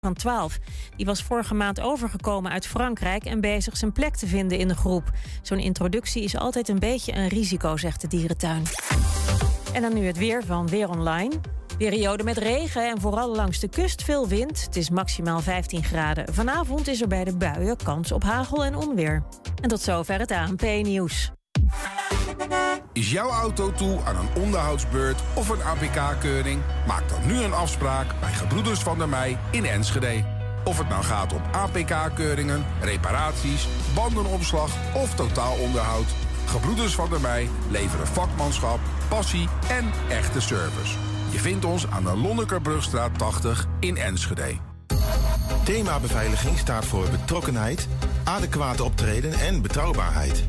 van 12. Die was vorige maand overgekomen uit Frankrijk en bezig zijn plek te vinden in de groep. Zo'n introductie is altijd een beetje een risico, zegt de dierentuin. En dan nu het weer van Weer Online. Periode met regen en vooral langs de kust veel wind. Het is maximaal 15 graden. Vanavond is er bij de buien kans op hagel en onweer. En tot zover het ANP-nieuws. Is jouw auto toe aan een onderhoudsbeurt of een APK-keuring? Maak dan nu een afspraak bij Gebroeders van der Mei in Enschede. Of het nou gaat om APK-keuringen, reparaties, bandenopslag of totaalonderhoud. Gebroeders van der Mei leveren vakmanschap, passie en echte service. Je vindt ons aan de Lonnekerbrugstraat 80 in Enschede. Thema beveiliging staat voor betrokkenheid, adequate optreden en betrouwbaarheid.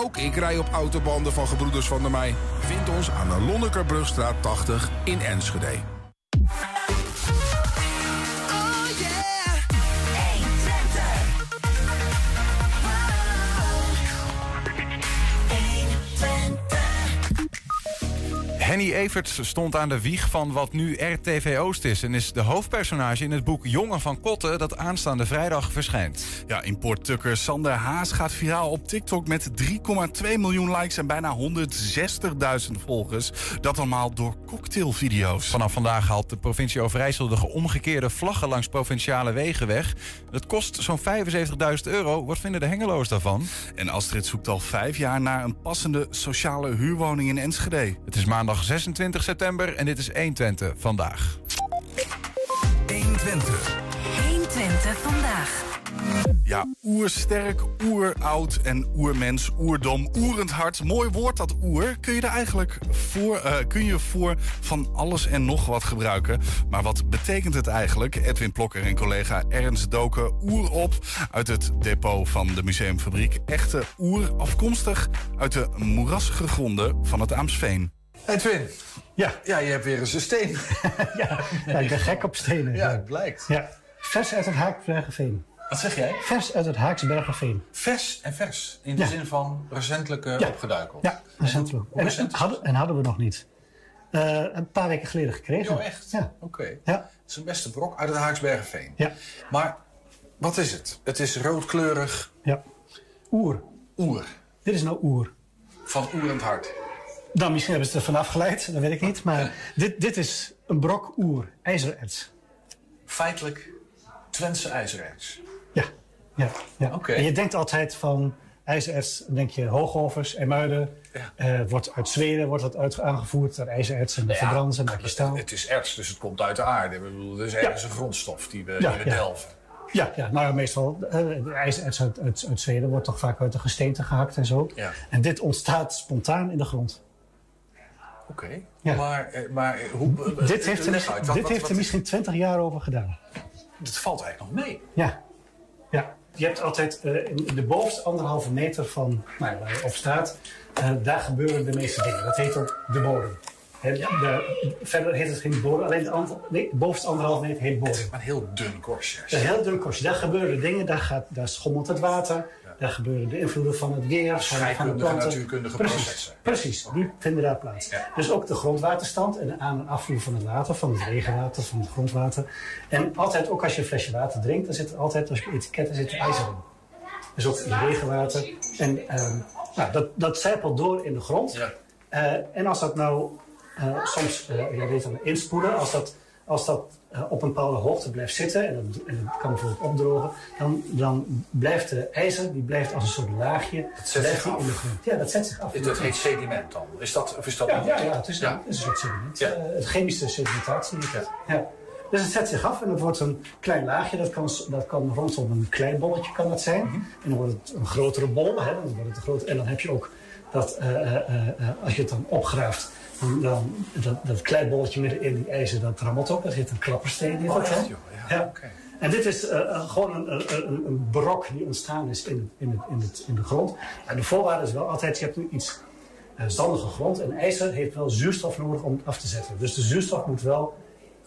Ook ik rij op autobanden van Gebroeders van der Mei. Vind ons aan de Lonnekerbrugstraat 80 in Enschede. Henny Everts stond aan de wieg van wat nu RTV Oost is... en is de hoofdpersonage in het boek Jongen van Kotten... dat aanstaande vrijdag verschijnt. Ja, importtukker Sander Haas gaat viraal op TikTok... met 3,2 miljoen likes en bijna 160.000 volgers. Dat allemaal door cocktailvideo's. Vanaf vandaag haalt de provincie Overijssel de omgekeerde vlaggen langs provinciale wegen weg. Dat kost zo'n 75.000 euro. Wat vinden de hengeloos daarvan? En Astrid zoekt al vijf jaar naar een passende sociale huurwoning in Enschede. Het is maandag 26 september en dit is 120 vandaag. 120. 120 vandaag. Ja, oersterk, oeroud en oermens, oerdom, oerend hart. Mooi woord dat oer. Kun je er eigenlijk voor, eh, kun je voor van alles en nog wat gebruiken. Maar wat betekent het eigenlijk? Edwin Plokker en collega Ernst doken oer op uit het depot van de museumfabriek. Echte oer, afkomstig uit de moerassige gronden van het Aamsveen. Edwin. Ja. Ja, je hebt weer eens een steen. ja, ja, ik ben gek op stenen. Ja, het blijkt. Ja. Vers uit het Haaksbergenveen. Wat zeg jij? Vers uit het Haaksbergenveen. Vers en vers. In de Ja. zin van recentelijk Ja. opgeduikeld. Ja, recentelijk. En, recent hadden, en hadden we nog niet. Eh, een paar weken geleden gekregen. Jo, echt? Ja. Oké. Ja. Het is een beste brok uit het Haaksbergenveen. Ja. Maar wat is het? Het is roodkleurig ja. Oer. oer. Dit is nou oer. Van oerend hart. Dan misschien hebben ze het ervan afgeleid, dat weet ik niet. Maar dit, dit is een brok oer, ijzererts. Feitelijk Twentse ijzererts. Ja. ja, ja. Oké. En je denkt altijd van ijzererts, denk je hoogovers, Emuiden. Ja. Eh, wordt uit Zweden wordt dat uit, aangevoerd, dat ijzererts. En dan verbranden ze en maak je staal. Het is erts, dus het komt uit de aarde. Ik bedoel, het is ergens een grondstof die we, Ja, die we ja. delven. Ja, ja nou meestal, de ijzererts uit, uit, uit Zweden wordt toch vaak uit de gesteente gehakt en zo. Ja. En dit ontstaat spontaan in de grond. Oké. Ja. Maar, eh, maar hoe... eh, dit heeft er, misschien- uit, wat- dit wat- heeft er misschien 20 jaar over gedaan. Het valt eigenlijk nog mee. Ja. ja. Je hebt altijd eh, in de bovenste anderhalve meter van nou, waar je op staat, eh, daar gebeuren de meeste dingen. Dat heet ook de bodem. De- verder heet het geen bodem, alleen ander- nee, bovenste anderhalve meter heet Het bodem. is maar een heel dun korstje. Een heel dun korstje. Daar gebeuren dingen, daar, gaat, daar schommelt het water, daar gebeuren de invloeden van het weer, van, de planten. natuurkundige precies, processen. Precies, die vinden daar plaats. Ja. Dus ook de grondwaterstand en de aan- en afvoer van het water, van het regenwater, van het grondwater. En altijd, ook als je een flesje water drinkt, dan zit er altijd, als je etiketten zit er ijzer in. Dus ook in regenwater. En ehm, nou, dat, dat zijpelt door in de grond. Ja. Eh, en als dat nou eh, soms, eh je weet dan inspoelen, als dat, als dat eh, op een bepaalde hoogte blijft zitten en het, en het kan bijvoorbeeld opdrogen, dan, dan blijft de ijzer, die blijft als een soort laagje, zet zich die af. in de grond. Ja, dat zet zich af. Dat heet sediment dan. Is dat, of is dat Ja, niet? ja, ja, het is, Ja. Een, het is een soort sediment. Ja. Het chemische sedimentatie. Ja. Dus het zet zich af en het wordt een klein laagje. Dat kan, dat kan rondom een klein bolletje kan dat zijn. Mhm. En dan wordt het een grotere bol. Hè, dan wordt het een groot, en dan heb je ook dat als je het dan opgraaft. Dan, dan, dat, dat klein bolletje midden in die ijzer, dat rammelt ook. Dat heet een klappersteen. Heet Oh, echt, joh. Ja. En dit is eh, eh, gewoon een, een, een, brok die ontstaan is in, in, het, in, het, in de grond. En de voorwaarde is wel altijd, je hebt nu iets uh, zandige grond. En ijzer heeft wel zuurstof nodig om het af te zetten. Dus de zuurstof moet wel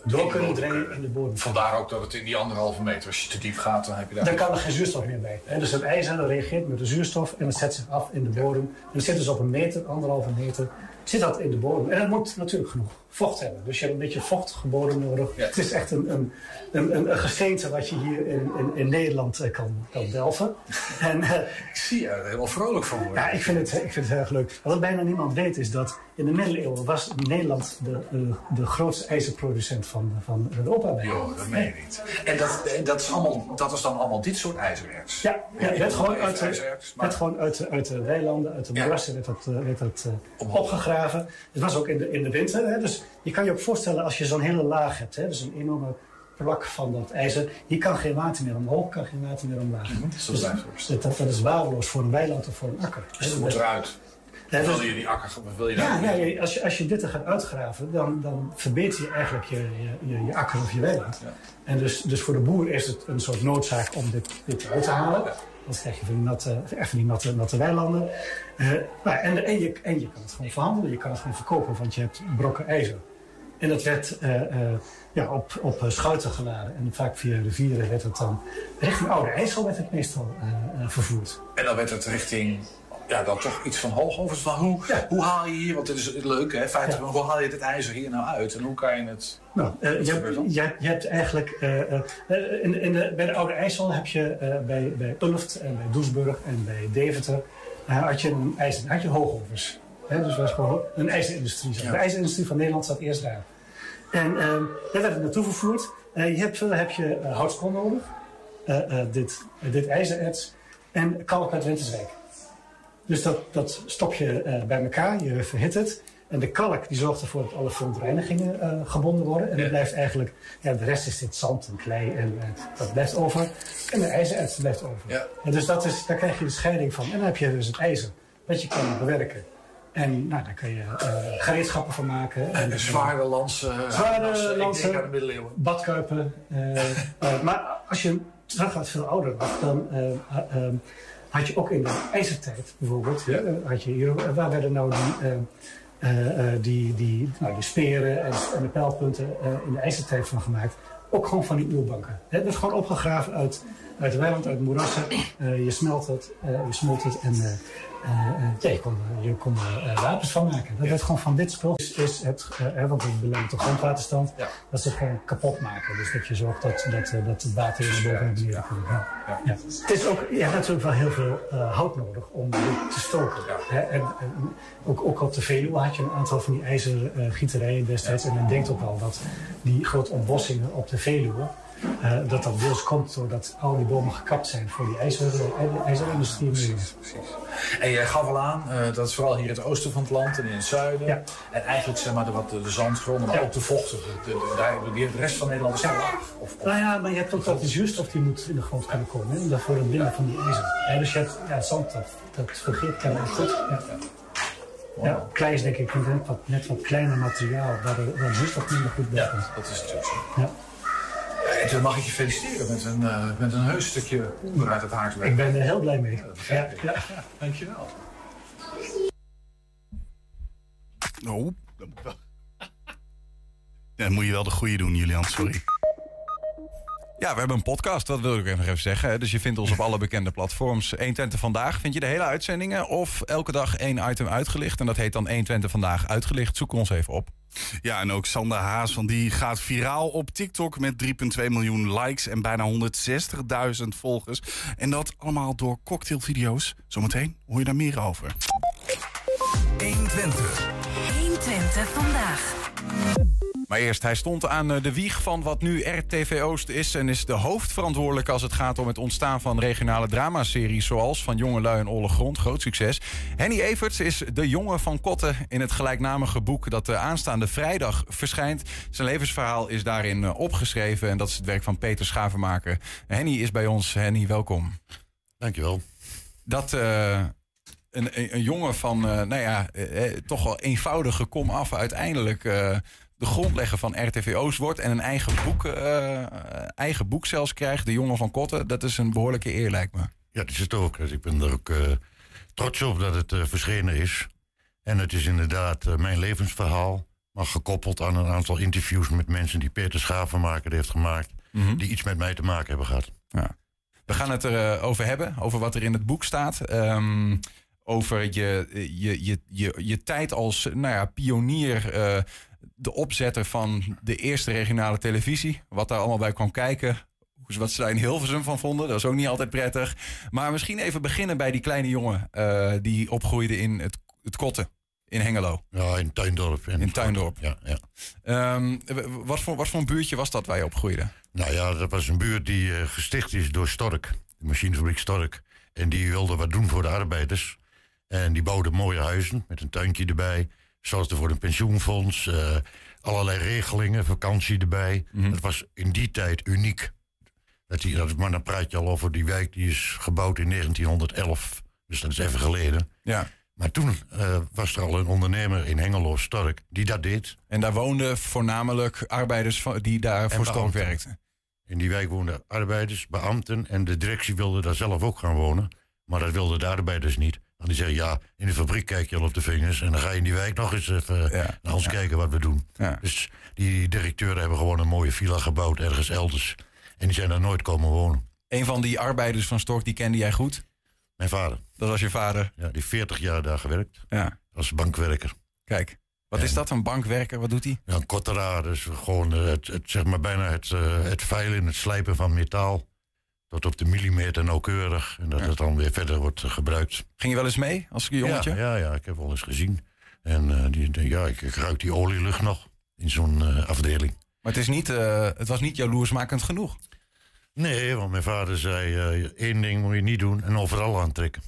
door kunnen dringen in de bodem. Vandaar ook dat het in die anderhalve meter, als je te diep gaat, dan heb je daar... Dan kan er geen zuurstof meer bij. Dus het ijzer reageert met de zuurstof en het zet zich af in de bodem. En het zit dus op een meter, anderhalve meter, zit dat in de bodem. En het moet natuurlijk genoeg vocht hebben. Dus je hebt een beetje vochtige bodem nodig. Het is echt een, een, een, een, gesteente wat je hier in, in, in Nederland eh, kan, kan delven. En, uh, ik zie je er helemaal vrolijk van worden. Ja, ik vind, het, ik vind het erg leuk. Wat bijna niemand weet is dat in de middeleeuwen was Nederland de, de, de grootste ijzerproducent van, van Europa. Jo, dat meen je niet. En dat, dat, is allemaal, dat is dan allemaal dit soort ijzererts? Ja, ja, ja werd gewoon, uit, werd gewoon uit, uit de weilanden, uit de moerassen werd dat, werd dat uh, opgegraven. Het was ook in de, in de winter. Hè, dus je kan je ook voorstellen als je zo'n hele laag hebt, hè, dus een enorme plak van dat ijzer, hier kan geen water meer omhoog, kan geen water meer omlaag. Mm -hmm. dus dat, dat, is waardeloos voor een weiland of voor een akker. Dus dat moet eruit. Ja, wil je die akker, wil je ja, ja, als je, als je dit er gaat uitgraven, dan, dan verbeter je eigenlijk je, je, je akker of je weiland. Ja. En dus, dus voor de boer is het een soort noodzaak om dit, dit eruit te halen. Dan krijg je van die natte, echt die natte, natte weilanden. Uh, nou, en, en, je, en je kan het gewoon verhandelen, je kan het gewoon verkopen, want je hebt brokken ijzer. En dat werd uh, uh, ja, op, op schuiten geladen. En vaak via rivieren werd het dan richting Oude IJssel werd het meestal vervoerd. En dan werd het richting ja, dan toch iets van hoogovers. Van hoe, ja. hoe haal je hier, want dit is leuk hè, feit, ja. hoe haal je dit ijzer hier nou uit en hoe kan je het... Nou, uh, je, hebt, je, je, hebt eigenlijk, uh, uh, in, in de, bij de Oude IJssel heb je bij, bij Ulft en bij Doesburg en bij Deventer, had je een ijzer, had je hoogovers. Hè, dus was gewoon een ijzerindustrie. Ja. De ijzerindustrie van Nederland zat eerst daar. En daar werd het naartoe vervoerd. je hebt, heb je houtskool nodig, dit, dit ijzererts en kalk uit Winterswijk. Dus dat, dat stop je uh, bij elkaar, je verhit het. En de kalk die zorgt ervoor dat alle verontreinigingen uh, gebonden worden. En ja. dan blijft eigenlijk, ja, de rest is dit zand en klei en uh, dat blijft over. En de ijzererts blijft over. Ja. En dus dat is, daar krijg je de scheiding van. En dan heb je dus het ijzer, dat je kan bewerken. En nou, daar kun je uh, gereedschappen van maken. En, en zware lansen, zware lansen, middeleeuwen. badkuipen. maar als je terug gaat veel ouder dan had je ook in de ijzertijd bijvoorbeeld, ja. had je hier, waar werden nou die, uh, die, die, nou, die speren en, en de pijlpunten in de ijzertijd van gemaakt? Ook gewoon van die oerbanken. Het is gewoon opgegraven uit, uit weiland, uit moerassen. je smelt het, je smolt het en ja, je kon, je kon er wapens van maken. Dat werd gewoon van dit spul. Is, is het, want het belemmert de grondwaterstand, dat ze het gewoon kapot maken. Dus dat je zorgt dat, dat, dat het water in de boven en beneden kan gaan. Ja. Ja. Het is ook ja, natuurlijk wel heel veel hout nodig om dit te stoken. En, ook, ook op de Veluwe had je een aantal van die ijzergieterijen destijds. En men denkt ook al dat die grote ontbossingen op de Veluwe, uh, dat dat deels komt doordat al die bomen gekapt zijn voor die ijzer, ijzerindustrie. Ja, precies, precies. En jij gaf al aan, uh, dat is vooral hier in het oosten van het land en in het zuiden. Ja. En eigenlijk zeg maar de, wat de, de zandgronden, maar Ja. ook de vochtige. De, de, de, rest van Nederland is laag. Of, of, Nou ja, maar je hebt ook dat die zuurstof die moet in de grond kunnen komen. Hè, voor het binden van die ijzer. Ja, dus je hebt, ja, zand, dat, dat fungeert kennelijk goed. Ja. Ja, klei is denk ik net wat, net wat kleiner materiaal, waar de, waar de zuurstof minder goed bij ja, dat is natuurlijk zo. Ja. En toen mag ik je feliciteren met een, uh, met een heus stukje oer uit het haarswerk. Ik ben er heel blij mee. Ja, ja. Ja, dankjewel. Oh, dat moet wel. Ja, dan moet je wel de goede doen, Julian, sorry. Ja, we hebben een podcast, dat wil ik nog even zeggen. Dus je vindt ons op alle bekende platforms. 120 Vandaag vind je de hele uitzendingen. Of elke dag één item uitgelicht. En dat heet dan 120 Vandaag uitgelicht. Zoek ons even op. Ja, en ook Sander Haas, van die gaat viraal op TikTok met 3,2 miljoen likes en bijna 160.000 volgers. En dat allemaal door cocktailvideo's. Zometeen hoor je daar meer over. 120. 120 vandaag. Maar eerst, hij stond aan eh, de wieg van wat nu RTV Oost is... en is de hoofdverantwoordelijk als het gaat om het ontstaan van regionale dramaseries... zoals Van Jongelui en Olle Grond, groot succes. Henny Everts is de jongen van Kotten in het gelijknamige boek... dat de aanstaande vrijdag verschijnt. Zijn levensverhaal is daarin eh, opgeschreven... en dat is het werk van Peter Schavenmaker. Henny is bij ons. Henny, welkom. Dankjewel. Dat... eh, een, een, een jongen van, eh, nou ja, eh, eh, toch wel eenvoudige kom af uiteindelijk eh, de grondlegger van RTVO's wordt en een eigen boek, eh, eigen boek zelfs krijgt, De Jongen van Kotten. Dat is een behoorlijke eer, lijkt me. Ja, dat is het ook. Dus ik ben er ook eh, trots op dat het eh, verschenen is. En het is inderdaad eh, mijn levensverhaal. Maar gekoppeld aan een aantal interviews met mensen die Peter Schavenmaker heeft gemaakt. Die iets met mij te maken hebben gehad. Ja. We gaan het erover over hebben, over wat er in het boek staat. Ehm, over je, je, je, je, je tijd als nou ja, pionier, eh, de opzetter van de eerste regionale televisie. Wat daar allemaal bij kwam kijken. Wat ze daar in Hilversum van vonden, dat is ook niet altijd prettig. Maar misschien even beginnen bij die kleine jongen eh, die opgroeide in het, het Kotten in Hengelo. Ja, in Tuindorp. In Tuindorp. Ja, ja. Ehm, wat, voor, wat voor een buurtje was dat waar je opgroeide? Nou ja, dat was een buurt die eh, gesticht is door Stork. De machinefabriek Stork. En die wilde wat doen voor de arbeiders. En die bouwden mooie huizen met een tuintje erbij. Zorgde voor een pensioenfonds. eh, allerlei regelingen, vakantie erbij. Dat was in die tijd uniek. Dat die, dat, maar dan praat je al over die wijk die is gebouwd in 1911. Dus dat is even geleden. Ja. Maar toen eh, was er al een ondernemer in Hengelo, Stork, die dat deed. En daar woonden voornamelijk arbeiders van- die daar voor Stork werkten. In die wijk woonden arbeiders, beambten en de directie wilde daar zelf ook gaan wonen. Maar dat wilden de arbeiders niet. Want die zeggen, ja, in de fabriek kijk je al op de vingers... en dan ga je in die wijk nog eens even Ja, naar ons ja. kijken wat we doen. Ja. Dus die directeuren hebben gewoon een mooie villa gebouwd ergens elders. En die zijn daar nooit komen wonen. Een van die arbeiders van Stork, die kende jij goed. Mijn vader, Dat was je vader. ja, die heeft 40 jaar daar gewerkt Ja, als bankwerker. kijk. Wat En- is dat, een bankwerker? Wat doet hij? Ja, een kotteraar, dus gewoon het, het, zeg maar bijna het, eh, het veilen, het slijpen van metaal. Tot op de millimeter nauwkeurig. En dat Ja. het dan weer verder wordt eh, gebruikt. Ging je wel eens mee als jongetje? Ja, ja, ja, ik heb wel eens gezien. En eh, die, ja, ik, ik ruik die olielucht nog in zo'n eh, afdeling. Maar het, is niet, eh, het was niet jaloersmakend genoeg. Nee, want mijn vader zei, één ding moet je niet doen en overal aantrekken.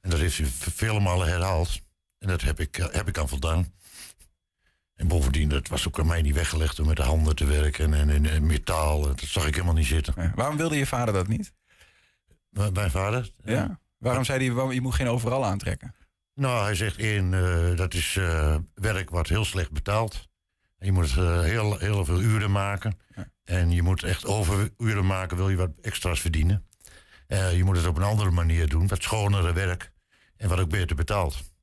En dat heeft hij vele malen herhaald. En dat heb ik, heb ik aan voldaan. En bovendien, dat was ook aan mij niet weggelegd om met de handen te werken en in, metaal. Dat zag ik helemaal niet zitten. Ja. Waarom wilde je vader dat niet? Mijn vader? Ja. Waarom zei hij, je moet geen overal aantrekken? Nou, hij zegt één, eh, dat is eh, werk wat heel slecht betaalt. En je moet eh, heel, heel veel uren maken. Ja. En je moet echt overuren maken, wil je wat extra's verdienen. Je moet het op een andere manier doen, wat schonere werk. En wat ook beter betaalt.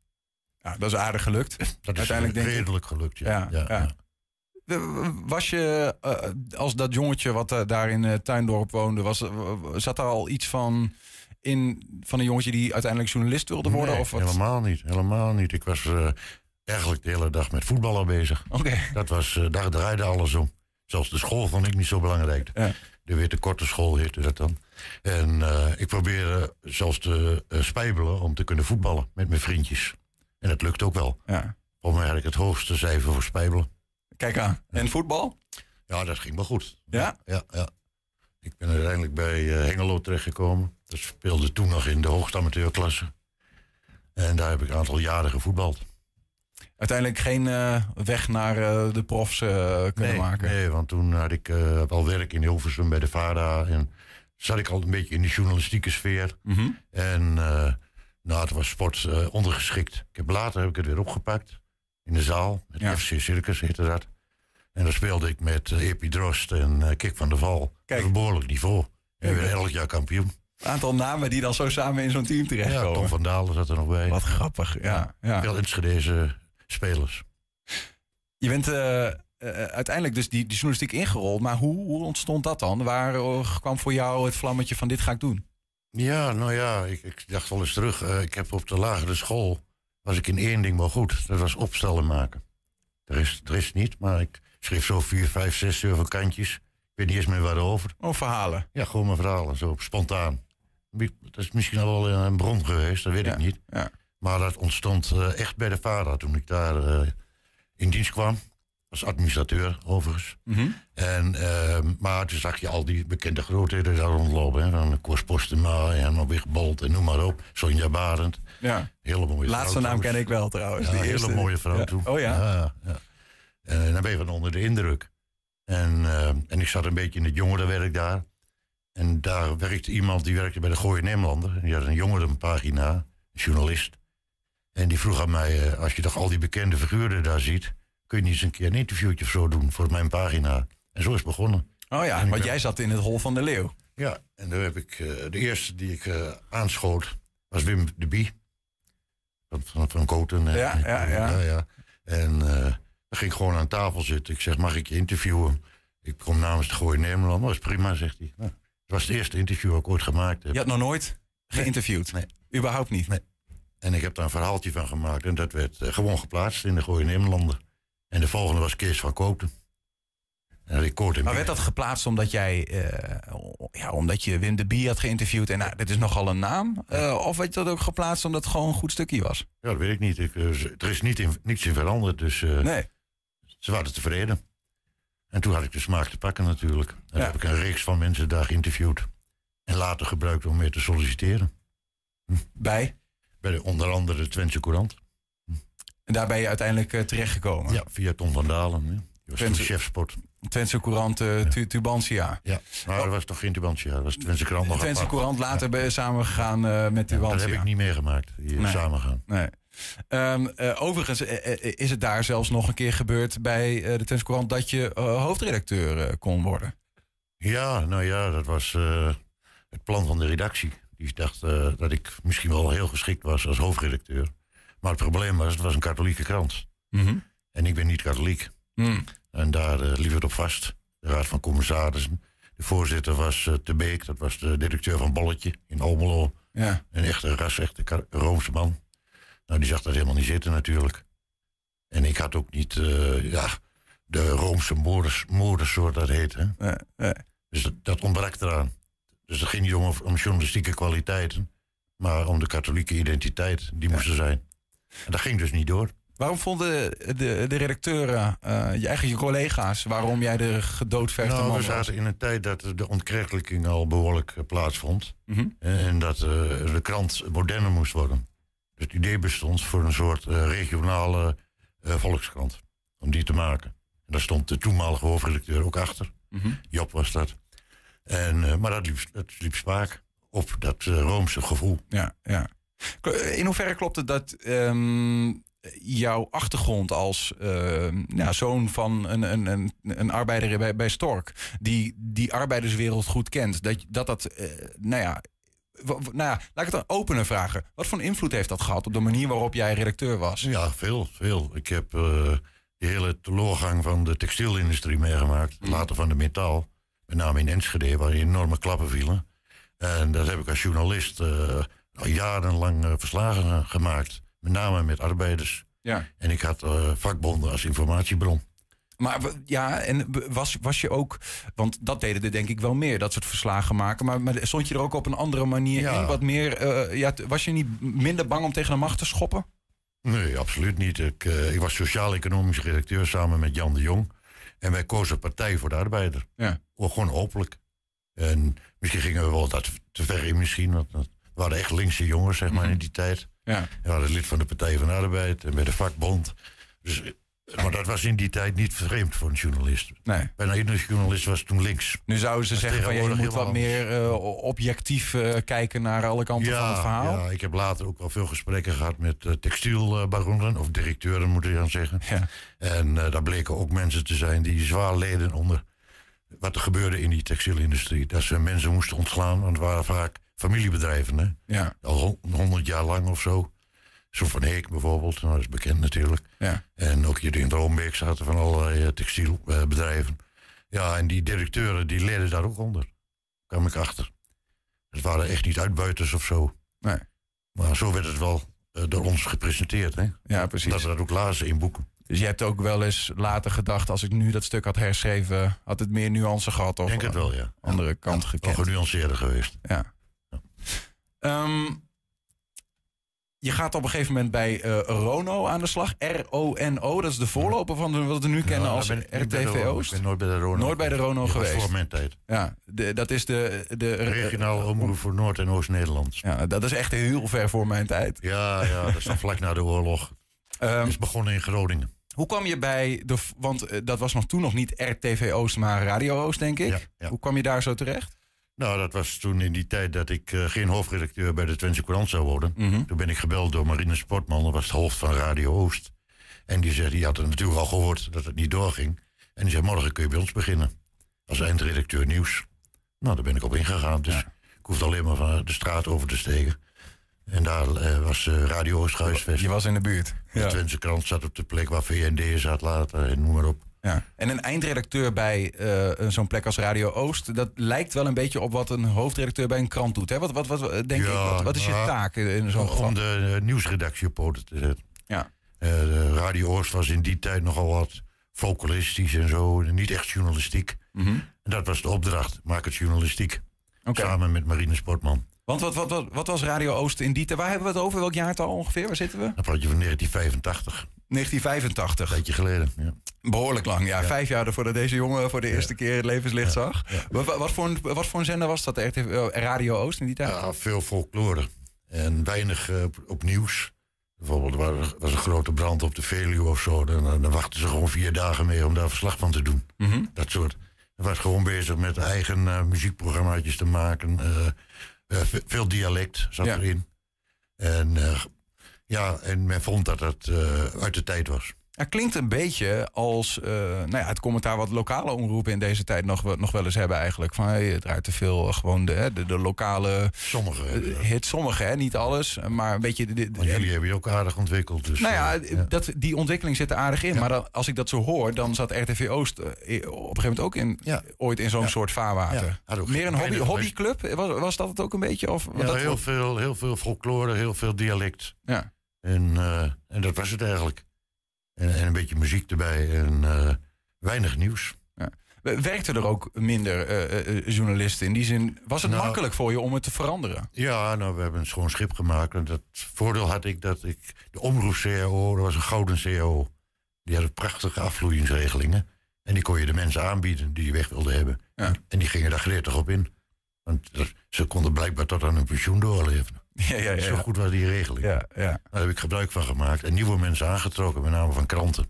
Ja, dat is aardig gelukt. Dat is Uiteindelijk denk ik- redelijk gelukt, ja. Ja. De- Was je, eh, als dat jongetje wat eh, daar in eh, Tuindorp woonde, was, zat daar al iets van in van een jongetje die uiteindelijk journalist wilde worden? Nee, of wat? helemaal niet, helemaal niet. Ik was eigenlijk de hele dag met voetballen bezig. Oké. Dat was, daar draaide alles om. Zelfs de school vond ik niet zo belangrijk. Ja. De witte korte school heette dat dan. En ik probeerde zelfs te spijbelen om te kunnen voetballen met mijn vriendjes. En dat lukt ook wel. Ja. Had ik het hoogste cijfer voor spijbelen. Kijk aan. En voetbal? Ja, dat ging wel goed. Ja? Ja, ja. Ik ben uiteindelijk bij eh, Hengelo terechtgekomen. Dat speelde toen nog in de hoogste amateurklasse. En daar heb ik een aantal jaren gevoetbald. Uiteindelijk geen eh, weg naar eh, de profs kunnen nee, maken. Nee, want toen had ik al werk in Hilversum bij de VARA. En zat ik al een beetje in de journalistieke sfeer. Mhm. En nou, het was sport eh, ondergeschikt. Ik heb, later heb ik het weer opgepakt. In de zaal. Met Ja. FC Circus heette dat. En dan speelde ik met eh, Epi Drost en eh, Kik van der Val. Kijk. Een behoorlijk niveau. En weer elk jaar kampioen. Een aantal namen die dan zo samen in zo'n team Ja, terechtkomen. Tom van Dalen zat er nog bij. Wat grappig, ja. ja. Veel Enschedeze spelers. Je bent uiteindelijk dus die, die journalistiek ingerold. Maar hoe, hoe ontstond dat dan? Waar kwam voor jou het vlammetje van dit ga ik doen? Ja, nou ja, ik, ik dacht wel eens terug. eh, ik heb op de lagere school, was ik in één ding wel goed. Dat was opstellen maken. Er is, er is niet, maar ik schreef zo vier, vijf, zes, zeven kantjes. Ik weet niet eens meer waarover. Oh, verhalen. Ja, gewoon mijn verhalen, zo spontaan. Dat is misschien al wel een bron geweest, dat weet Ja, ik niet. ja. Maar dat ontstond eh, echt bij de VARA toen ik daar eh, in dienst kwam. Als administrateur, overigens. Mhm. En, eh, maar toen zag je al die bekende grootheden daar rondlopen. Hè, van Koos Postema, Herman Wigbold en noem maar op. Sonja Barend. Ja. Hele mooie vrouw. Laatste naam ken ik wel trouwens. Ja, Die hele eerste. mooie vrouw Ja. toen. Oh ja? ja, ja. En dan ben je van onder de indruk. En, eh, en ik zat een beetje in het jongerenwerk daar. En daar werkte iemand die werkte bij de Gooie Nederlander. Die had een jongerenpagina, een journalist. En die vroeg aan mij, eh, als je toch al die bekende figuren daar ziet... kun je niet eens een keer een interviewtje of zo doen voor mijn pagina? En zo is het begonnen. Oh ja, En want ben- jij zat in het hol van de leeuw. Ja, en daar heb ik, eh, de eerste die ik eh, aanschoot was Wim de Bie. Van, van, van Koten. En, Ja, ja, ja. ja. En eh dan ging ik gewoon aan tafel zitten. Ik zeg, mag ik je interviewen? Ik kom namens de Gooi Nederland. Dat is prima, zegt hij. Nou, het was het eerste interview dat ik ooit gemaakt heb. Je had nog nooit geïnterviewd? Nee. Überhaupt niet? Nee. En ik heb daar een verhaaltje van gemaakt. En dat werd gewoon geplaatst in de Gooi Nederlander. En de volgende was Kees van Koten. En ik koot hem Maar werd dat geplaatst omdat jij, eh, ja, omdat je Wim de Bie had geïnterviewd en nou, dit is nogal een naam? Eh, of werd dat ook geplaatst omdat het gewoon een goed stukje was? Ja, dat weet ik niet. Ik, eh, er is niet in, niets in veranderd. Dus Nee. ze waren tevreden. En toen had ik de smaak te pakken natuurlijk. En Ja. heb ik een reeks van mensen daar geïnterviewd. En later gebruikt om mee te solliciteren. Bij? Bij de, onder andere de Twentse Courant. En daar ben je uiteindelijk eh, terechtgekomen. Ja, via Tom van Dalen. hè. Die was toen Twentse- chefsport. Twentse Courant eh, Tu- Tubantia. Ja, maar dat was toch geen Tubantia. Dat was Twentse Courant nog Twentse. Courant later ben je samengegaan eh met Tubantia. dat heb ik niet meegemaakt. Die Nee. samen gaan. Nee. Ehm, eh, overigens is het daar zelfs nog een keer gebeurd bij de Twentse Courant dat je hoofdredacteur kon worden. Ja, nou ja, dat was het plan van de redactie. Die dacht dat ik misschien wel heel geschikt was als hoofdredacteur. Maar het probleem was, het was een katholieke krant. En ik ben niet katholiek. Hmm. En daar eh, liep het op vast. De raad van commissarissen. De voorzitter was eh Te Beek, dat was de directeur van Bolletje in Almelo. Ja. Een echte ras, echte Roomse man. Nou, die zag dat helemaal niet zitten natuurlijk. En ik had ook niet, eh, ja, de Roomse zoals dat heet. Hè? Nee, nee. Dus dat, dat ontbrak eraan. Dus het ging niet om, om journalistieke kwaliteiten, maar om de katholieke identiteit, die moest er zijn. En dat ging dus niet door. Waarom vonden de, de redacteuren, eh, je eigen je collega's, waarom jij de gedoodverfde Nou, man we zaten in een tijd dat de ontkrechtelijking al behoorlijk eh, plaatsvond. Mhm. En, en dat eh, de krant moderner moest worden. Dus het idee bestond voor een soort eh, regionale eh, volkskrant. Om die te maken. En daar stond de toenmalige hoofdredacteur ook achter. Mhm. Job was dat. En, eh, maar dat liep, dat liep spaak op dat eh, Roomse gevoel. Ja, ja. In hoeverre klopt het dat ehm, jouw achtergrond als ehm, ja, zoon van een, een, een, een arbeider bij, bij Stork, die die arbeiderswereld goed kent, dat dat, dat eh, nou ja. Nou ja, laat ik het dan opener vragen. Wat voor een invloed heeft dat gehad op de manier waarop jij redacteur was? Ja, veel, veel. Ik heb eh, de hele teleurgang van de textielindustrie meegemaakt. Later van de metaal. Met name in Enschede, waar enorme klappen vielen. En dat heb ik als journalist eh, al jarenlang eh, verslagen gemaakt. Met name met arbeiders. Ja. En ik had eh, vakbonden als informatiebron. Maar ja, en was, was je ook, want dat deden er denk ik wel meer, dat soort verslagen maken. Maar, maar stond je er ook op een andere manier Ja. in? Wat meer, eh, ja, was je niet minder bang om tegen de macht te schoppen? Nee, absoluut niet. Ik, ik was sociaal-economisch redacteur samen met Jan de Jong. En wij kozen Partij voor de Arbeider. Ja. Gewoon openlijk. En misschien gingen we wel dat te ver in misschien. Want dat waren echt linkse jongens, zeg maar, in die tijd. Ja. We waren lid van de Partij van de Arbeid en bij de vakbond. Dus, maar dat was in die tijd niet vreemd voor een journalist. Nee. Bijna iedere journalist was toen links. Nu zouden ze zeggen van ja, je moet wat meer eh, objectief eh, kijken naar alle kanten van het verhaal. Ja, ik heb later ook al veel gesprekken gehad met uh, textielbaronnen, of directeuren moet ik dan zeggen. Ja. En daar bleken ook mensen te zijn die zwaar leden onder wat er gebeurde in die textielindustrie. Dat ze mensen moesten ontslaan, want het waren vaak familiebedrijven. Hè? Ja. Al honderd jaar lang of zo. Zo van Heek bijvoorbeeld, nou, dat is bekend natuurlijk. Ja. En ook hier in Droombeek zaten van allerlei uh, textielbedrijven. Ja, en die directeuren die leden daar ook onder. kwam ik achter. Het waren echt niet uitbuiters of zo. Nee. Maar zo werd het wel uh, door ons gepresenteerd. Hè? Ja, precies. Dat we dat ook lazen in boeken. Dus je hebt ook wel eens later gedacht, als ik nu dat stuk had herschreven, had het meer nuance gehad? Of Denk het wel, ja. Andere kant gekend. Wel genuanceerder geweest. Ja. Um, je gaat op een gegeven moment bij uh, Rono aan de slag. R-O-N-O, dat is de voorloper van de, wat we nu kennen als ben, RTV Oost. Ik ben nooit bij de Rono. Nooit bij de Rono geweest. voor mijn tijd. Ja, de, dat is de... de Regionaal omroep voor Noord- en Oost-Nederland. Ja, dat is echt heel ver voor mijn tijd. Ja, ja dat is dan vlak na de oorlog. Um, is begonnen in Groningen. Hoe kwam je bij de... Want uh, dat was nog toen nog niet RTV Oost, maar Radio Oost, denk ik. Ja, ja. Hoe kwam je daar zo terecht? Nou, dat was toen in die tijd dat ik uh, geen hoofdredacteur bij de Twentse Courant zou worden. Mm -hmm. Toen ben ik gebeld door Marine Sportman, dat was het hoofd van Radio Oost. En die, zegt, die had er natuurlijk al gehoord dat het niet doorging. En die zei, morgen kun je bij ons beginnen. Als eindredacteur nieuws. Nou, daar ben ik op ingegaan. Dus ik hoefde alleen maar van de straat over te steken. En daar eh, was eh, Radio Oost gehuisvest. Je was in de buurt. De Twentse krant zat op de plek waar VND zat later en noem maar op. Ja. En een eindredacteur bij eh, zo'n plek als Radio Oost, dat lijkt wel een beetje op wat een hoofdredacteur bij een krant doet. Hè? Wat, wat, wat, denk ik, wat, wat is je nou, taak in zo'n geval? Om de eh, nieuwsredactie op poten te zetten. Ja. Eh, Radio Oost was in die tijd nogal wat folkloristisch en zo. Niet echt journalistiek. Mhm. En dat was de opdracht, maak het journalistiek. Samen met Marine Sportman. Want wat, wat, wat, wat was Radio Oost in die tijd? Waar hebben we het over? Welk jaartal ongeveer? Waar zitten we? Dan praat je van 1985. 1985. Een beetje geleden. Ja. Behoorlijk lang, ja. Vijf jaar voordat deze jongen voor de eerste keer het levenslicht zag. Wat, wat, voor een, wat voor een zender was dat? RTV, eh, Radio Oost in die tijd? Ja, veel folklore. En weinig eh, op, nieuws. Bijvoorbeeld, er was, een grote brand op de Veluwe of zo. Dan, dan wachten ze gewoon vier dagen mee om daar verslag van te doen. Mhm. Dat soort. Hij was gewoon bezig met eigen eh, muziekprogrammaatjes te maken. eh, eh, veel dialect zat Ja. erin. En eh, ja, en men vond dat het eh, uit de tijd was. Het klinkt een beetje als eh, nou ja, het commentaar wat lokale omroepen in deze tijd nog, wel- nog wel eens hebben eigenlijk. Van hey, het draait te veel eh, gewoon de, de, de lokale Sommige. eh, hits. Sommige, hè, niet alles. Maar een beetje... De, jullie hebben je ook aardig ontwikkeld. Dus, nou ja, Dat, die ontwikkeling zit er aardig in. Ja. Maar dan, als ik dat zo hoor, dan zat RTV Oost op een gegeven moment ook in, ooit in zo'n soort vaarwater. Meer een hobby, hobbyclub? Was, was dat het ook een beetje? Of, ja, dat heel, veel, heel veel folklore, heel veel dialect. Ja. En, en dat was het eigenlijk. En, en een beetje muziek erbij en eh, weinig nieuws. Werkten er ook minder eh, eh, journalisten? In die zin, was het Nou- makkelijk voor je om het te veranderen? Ja, nou, we hebben een schoon schip gemaakt. En dat voordeel had ik dat ik... De omroep-CAO, dat was een gouden CAO. Die had prachtige afvloeingsregelingen. En die kon je de mensen aanbieden die je weg wilden hebben. Ja. En die gingen daar gretig op in. Want ze konden blijkbaar tot aan hun pensioen doorleven. Ja, ja, ja. Zo goed was die regeling. Ja, ja. Daar heb ik gebruik van gemaakt. En nieuwe mensen aangetrokken, met name van kranten.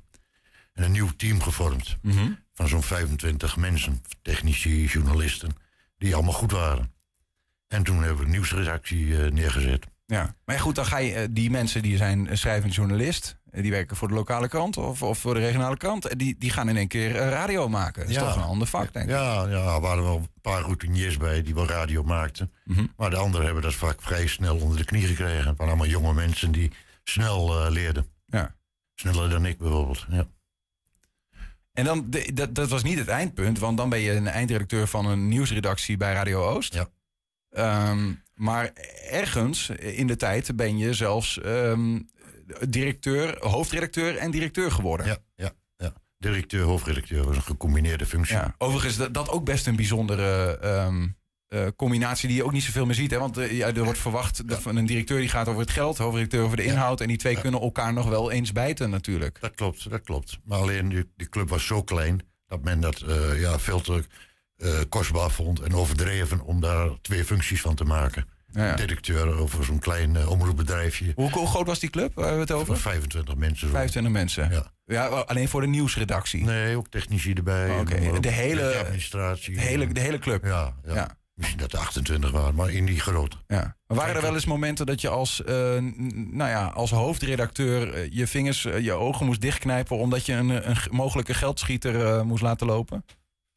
En een nieuw team gevormd. Mhm. Van zo'n 25 mensen. Technici, journalisten. Die allemaal goed waren. En toen hebben we een nieuwsredactie eh, neergezet. Ja, maar goed, dan ga je eh, die mensen die zijn eh, schrijvend journalist, die werken voor de lokale krant of, of voor de regionale krant, die, die gaan in één keer eh, radio maken. Dat is Ja. toch een ander vak, denk ik. Ja, ja, er waren wel een paar routiniers bij die wel radio maakten. Mhm. Maar de anderen hebben dat vak vrij snel onder de knie gekregen. Het waren allemaal jonge mensen die snel eh, leerden. Ja. Sneller dan ik bijvoorbeeld. Ja. En dan, de- dat, dat was niet het eindpunt, want dan ben je een eindredacteur van een nieuwsredactie bij Radio Oost. Ja. Ehm, maar ergens in de tijd ben je zelfs ehm, directeur, hoofdredacteur en directeur geworden. Ja, ja, ja. Directeur, hoofdredacteur was een gecombineerde functie. Ja, overigens, dat, dat ook best een bijzondere ehm, eh, combinatie die je ook niet zoveel meer ziet. Hè? Want eh, ja, er wordt verwacht dat van een directeur die gaat over het geld, hoofdredacteur over de inhoud. En die twee kunnen elkaar nog wel eens bijten natuurlijk. Dat klopt, dat klopt. Maar alleen die, die club was zo klein dat men dat eh, ja, veel te eh, kostbaar vond en overdreven om daar twee functies van te maken. Ja, ja. Directeur over zo'n klein eh, omroepbedrijfje. Hoe, hoe groot was die club? Hebben we het over? 25 mensen. zo. 25 mensen. Ja. Ja, alleen voor de nieuwsredactie. Nee, ook technici erbij. Oh, oké. De hele- administratie. De hele, de hele club. Ja, ja. Misschien dat er 28 waren, maar in die grote. Ja. Maar waren er wel eens momenten dat je als, eh, nou ja, als hoofdredacteur eh, je vingers, eh, je ogen moest dichtknijpen omdat je een, een mogelijke geldschieter eh, moest laten lopen?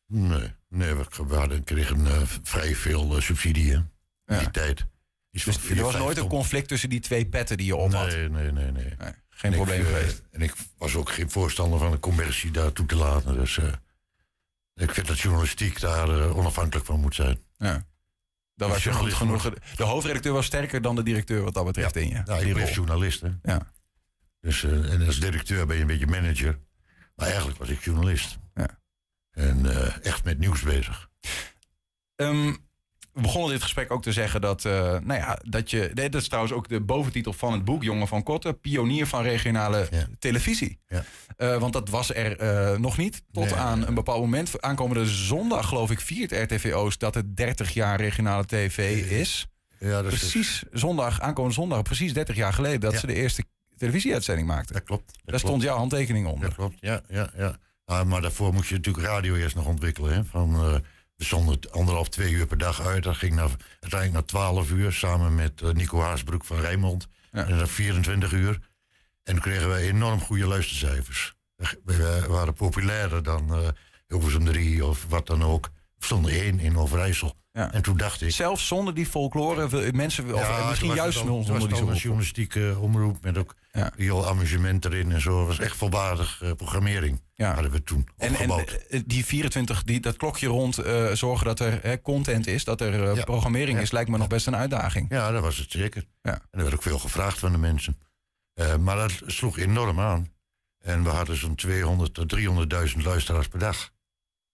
Nee, nee we, we hadden, kregen eh, vrij veel eh, subsidie Ja. die tijd. Dus er was nooit een conflict tussen die twee petten die je op had. Nee, nee, nee, nee. Nee, geen En probleem ik, eh, geweest. En ik was ook geen voorstander van de commercie daartoe te laten. Dus eh, ik vind dat journalistiek daar eh, onafhankelijk van moet zijn. Ja. Dan was je goed genoeg. De hoofdredacteur was sterker dan de directeur wat dat betreft in je. Die ik rol. journalist. Hè. Ja. Dus, en als directeur ben je een beetje manager. Maar eigenlijk was ik journalist. Ja. En echt met nieuws bezig. Ehm, we begonnen dit gesprek ook te zeggen dat, eh, nou ja, dat je. Dat is trouwens ook de boventitel van het boek, Jongen van Kotten, pionier van regionale Ja. televisie. Ja. Eh, want dat was er eh, nog niet. Tot Nee, aan een bepaald moment. Aankomende zondag, geloof ik, viert RTV Oost dat het 30 jaar regionale tv is. Ja, dat, is, Precies zondag, aankomende zondag, precies 30 jaar geleden dat Ja. ze de eerste televisieuitzending maakten. dat klopt. Dat Daar klopt. stond jouw handtekening onder. Dat klopt, ja, ja, ja. Ah, maar daarvoor moest je natuurlijk radio eerst nog ontwikkelen. Hè? Van, eh het anderhalf, twee uur per dag uit. Dat ging naar, uiteindelijk naar 12 uur samen met eh, Nico Haasbroek van Rijnmond. Ja. En dan 24 uur. En kregen wij enorm goede luistercijfers. We, we waren populairder dan eh Hilversum 3 of wat dan ook. We stonden één in Overijssel. Ja. En toen dacht ik... Zelfs zonder die folklore, mensen, Ja, eh, misschien juist al- zonder die folklore. journalistieke omroep met ook Ja. heel amusement erin en zo. Het was echt volwaardig eh, programmering. Ja. Hadden we toen En, en eh, die 24, die, dat klokje rond eh, zorgen dat er hè, content is, dat er eh, Ja. programmering is, lijkt me nog best een uitdaging. Ja, dat was het zeker. Ja. En er werd ook veel gevraagd van de mensen. Eh, maar dat sloeg enorm aan. En we hadden zo'n 200 tot 300.000 luisteraars per dag.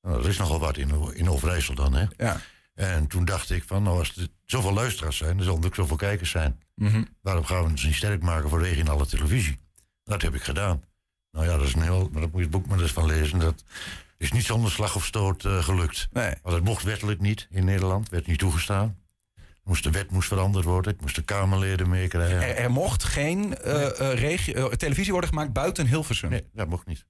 Nou, dat is nogal wat in, in Overijssel dan, hè? Ja. En toen dacht ik van, nou als er zoveel luisteraars zijn, dan zullen er ook zoveel kijkers zijn. Mhm. Waarom gaan we ons niet sterk maken voor regionale televisie? Dat heb ik gedaan. Nou ja, dat is een heel, maar dat moet je het boek maar eens van lezen. Dat is niet zonder slag of stoot eh, gelukt. Nee. Want het mocht wettelijk niet in Nederland, werd niet toegestaan. Moest, de wet moest veranderd worden, ik moest de Kamerleden meekrijgen. Er, er mocht geen eh, eh, regio- televisie worden gemaakt buiten Hilversum. Nee, dat mocht niet.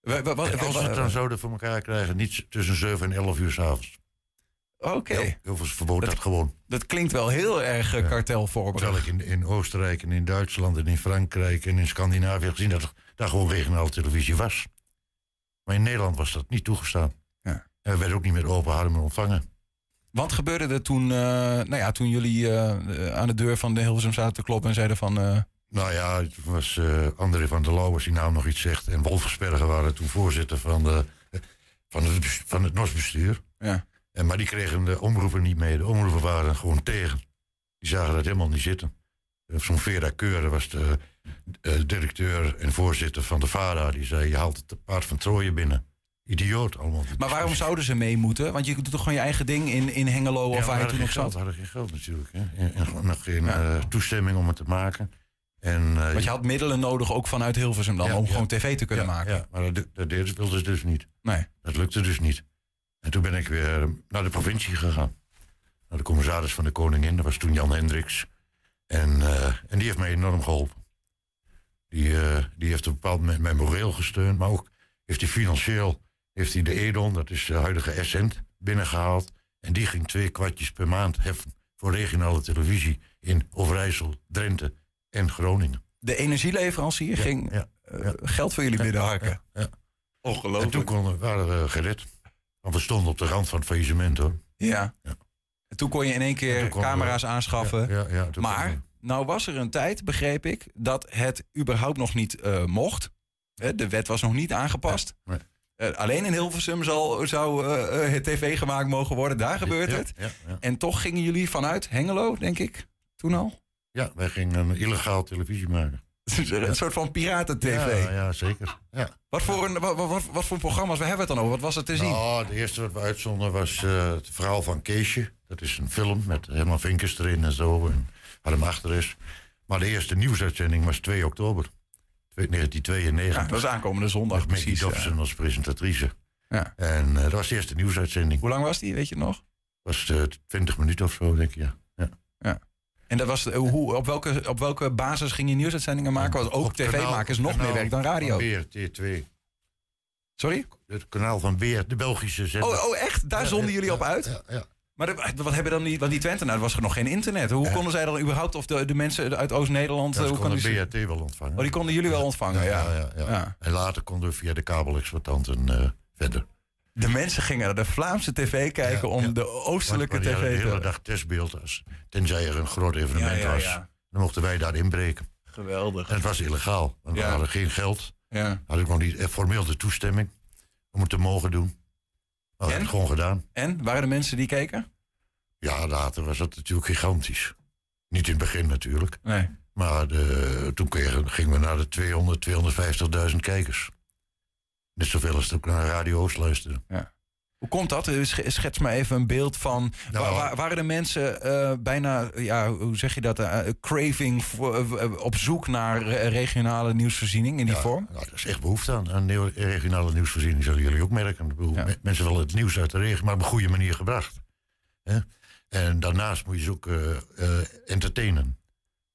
Wa- En als we het dan zouden voor elkaar krijgen, niet tussen 7 en 11 uur s'avonds. Oké, Heel, heel veel verbood dat, Dat- gewoon. dat klinkt wel heel erg uh, kartelvormig. Terwijl ik in, in Oostenrijk en in Duitsland en in Frankrijk en in Scandinavië gezien dat daar gewoon regionale televisie was. Maar in Nederland was dat niet toegestaan. Ja. En we werden ook niet met open armen ontvangen. Wat gebeurde er toen, eh, nou ja, toen jullie eh, aan de deur van de Hilversum zaten te kloppen en zeiden van... eh, Nou ja, het was André van der Lauw, als die naam nog iets zegt. En Wolfersberger waren toen voorzitter van, de, van, het, van het NOS-bestuur. ja. En, maar die kregen de omroepen niet mee. De omroepen waren gewoon tegen. Die zagen dat helemaal niet zitten. Eh, Zo'n Vera Keur was de eh, directeur en voorzitter van de VARA. Die zei, je haalt het paard van Troje binnen. Idioot allemaal. Maar waarom zouden ze mee moeten? Want je doet toch gewoon je eigen ding in, in Hengelo Ja, of we waar je toen geen nog geld, zat? hadden geen geld natuurlijk. Hè. En, nog geen Ja. eh, toestemming om het te maken. En, Want je had middelen nodig ook vanuit Hilversum dan Ja, om ja. gewoon tv te kunnen ja, maken. Ja, maar dat, dat wilden ze dus niet. Nee. Dat lukte dus niet. En toen ben ik weer naar de provincie gegaan. Naar de commissaris van de Koningin, dat was toen Jan Hendricks. En, eh, en die heeft mij enorm geholpen. Die, eh, die heeft op een bepaald moment mij moreel gesteund, maar ook heeft hij financieel heeft hij de Edon, dat is de huidige Essent, binnengehaald. En die ging twee kwartjes per maand heffen voor regionale televisie in Overijssel, Drenthe en Groningen. De energieleverancier ging Ja, eh, geld voor jullie binnenharken. Ja, ja. En Ongelooflijk. toen konden, waren we gered. Want we stonden op de rand van het faillissement hoor. Ja. Ja. En toen kon je in één keer camera's we- aanschaffen. Ja, ja, maar nou was er een tijd, begreep ik, dat het überhaupt nog niet eh, mocht. De wet was nog niet aangepast. Nee. Eh, alleen in Hilversum zal, zou eh, het tv gemaakt mogen worden. Daar gebeurt het. En toch gingen jullie vanuit Hengelo, denk ik, toen al. ja, wij gingen een illegaal televisie maken. Een soort van piraten-tv. Ja, ja, zeker. Ja. Wat, voor een, wat, wat, wat voor programma's, waar hebben we het dan over? Wat was er te zien? Nou, de eerste wat we uitzonden was eh, het verhaal van Keesje. Dat is een film met helemaal vinkers erin en zo. En wat hem achter is. Maar de eerste nieuwsuitzending was 2 oktober. 1992. Ja, dat was aankomende zondag, Met precies. ja. Dobson als presentatrice. Ja. En eh, dat was de eerste nieuwsuitzending. Hoe lang was die, weet je het nog? was eh 20 minuten of zo, denk ik. Ja. En dat was, eh, hoe, op, welke, op welke basis ging je nieuwsuitzendingen maken? Want ook Op tv kanaal- maken is nog kanaal meer werk dan radio. Beer, T2. Sorry? Het kanaal van Beer, de Belgische zender. Oh, oh echt? Daar Ja, zonden ja, jullie op uit? Ja, ja. Maar de- wat hebben dan die, want die Twente, nou, er was er nog geen internet. Hoe Ja. konden zij dan überhaupt, of de, de mensen uit Oost-Nederland, Ja, eh, ze hoe konden. BRT wel ontvangen. Oh, die konden jullie wel ontvangen, ja. ja, ja. Ja. En later konden we via de kabelexploitanten eh verder. De mensen gingen naar de Vlaamse tv kijken Ja, om ja. de oostelijke die hadden tv de hele te... dag testbeeld. Als, tenzij er een groot evenement Ja, ja, was. ja. Dan mochten wij daar inbreken. Geweldig. En het was illegaal. Want Ja. we hadden geen geld. Ja. Had ik nog niet eh, formeel de toestemming om het te mogen doen. Maar we hebben En? het gewoon gedaan. En, waren er mensen die keken? Ja, later was dat natuurlijk gigantisch. Niet in het begin natuurlijk. Nee. Maar de, toen kregen, gingen we naar de 200, 250.000 kijkers. Net zoveel als ook naar Radio Oost luisteren. Hoe komt dat? Eh, sch- Schets me even een beeld van. Nou, wa- wa- waren de mensen eh, bijna, ja, hoe zeg je dat? eh, craving voor, eh, op zoek naar regionale nieuwsvoorziening in die Ja, vorm? nou, er is echt behoefte aan, aan nieuwe- regionale nieuwsvoorziening, zullen jullie ook merken. Bedoel, Ja. Mensen willen het nieuws uit de regio, maar op een goede manier gebracht. Hè? En daarnaast moet je ze ook entertainen.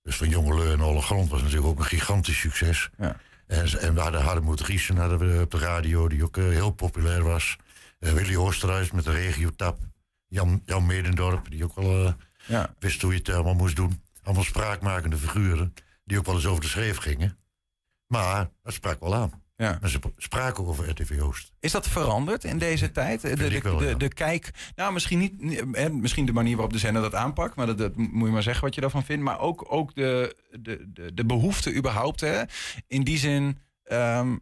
Dus van Jongelui en Olle Grond was natuurlijk ook een gigantisch succes. Ja. En, en we hadden Hardemoed Riesen hadden we op de radio, die ook eh, heel populair was. Eh, Willy Oosterhuis met de regiotap. Jan, Jan Medendorp, die ook wel eh, Ja. wist hoe je het allemaal moest doen. Allemaal spraakmakende figuren. die ook wel eens over de schreef gingen. Maar dat sprak wel aan. Ja. Maar ze spraken ook over RTV Oost. Is dat veranderd in deze tijd? De, de, wel, de, ja. de kijk, nou misschien niet, hè, misschien de manier waarop de zender dat aanpakt, maar dat, dat moet je maar zeggen wat je daarvan vindt. Maar ook, ook de, de, de, de behoefte überhaupt. Hè? In die zin, ehm, eh,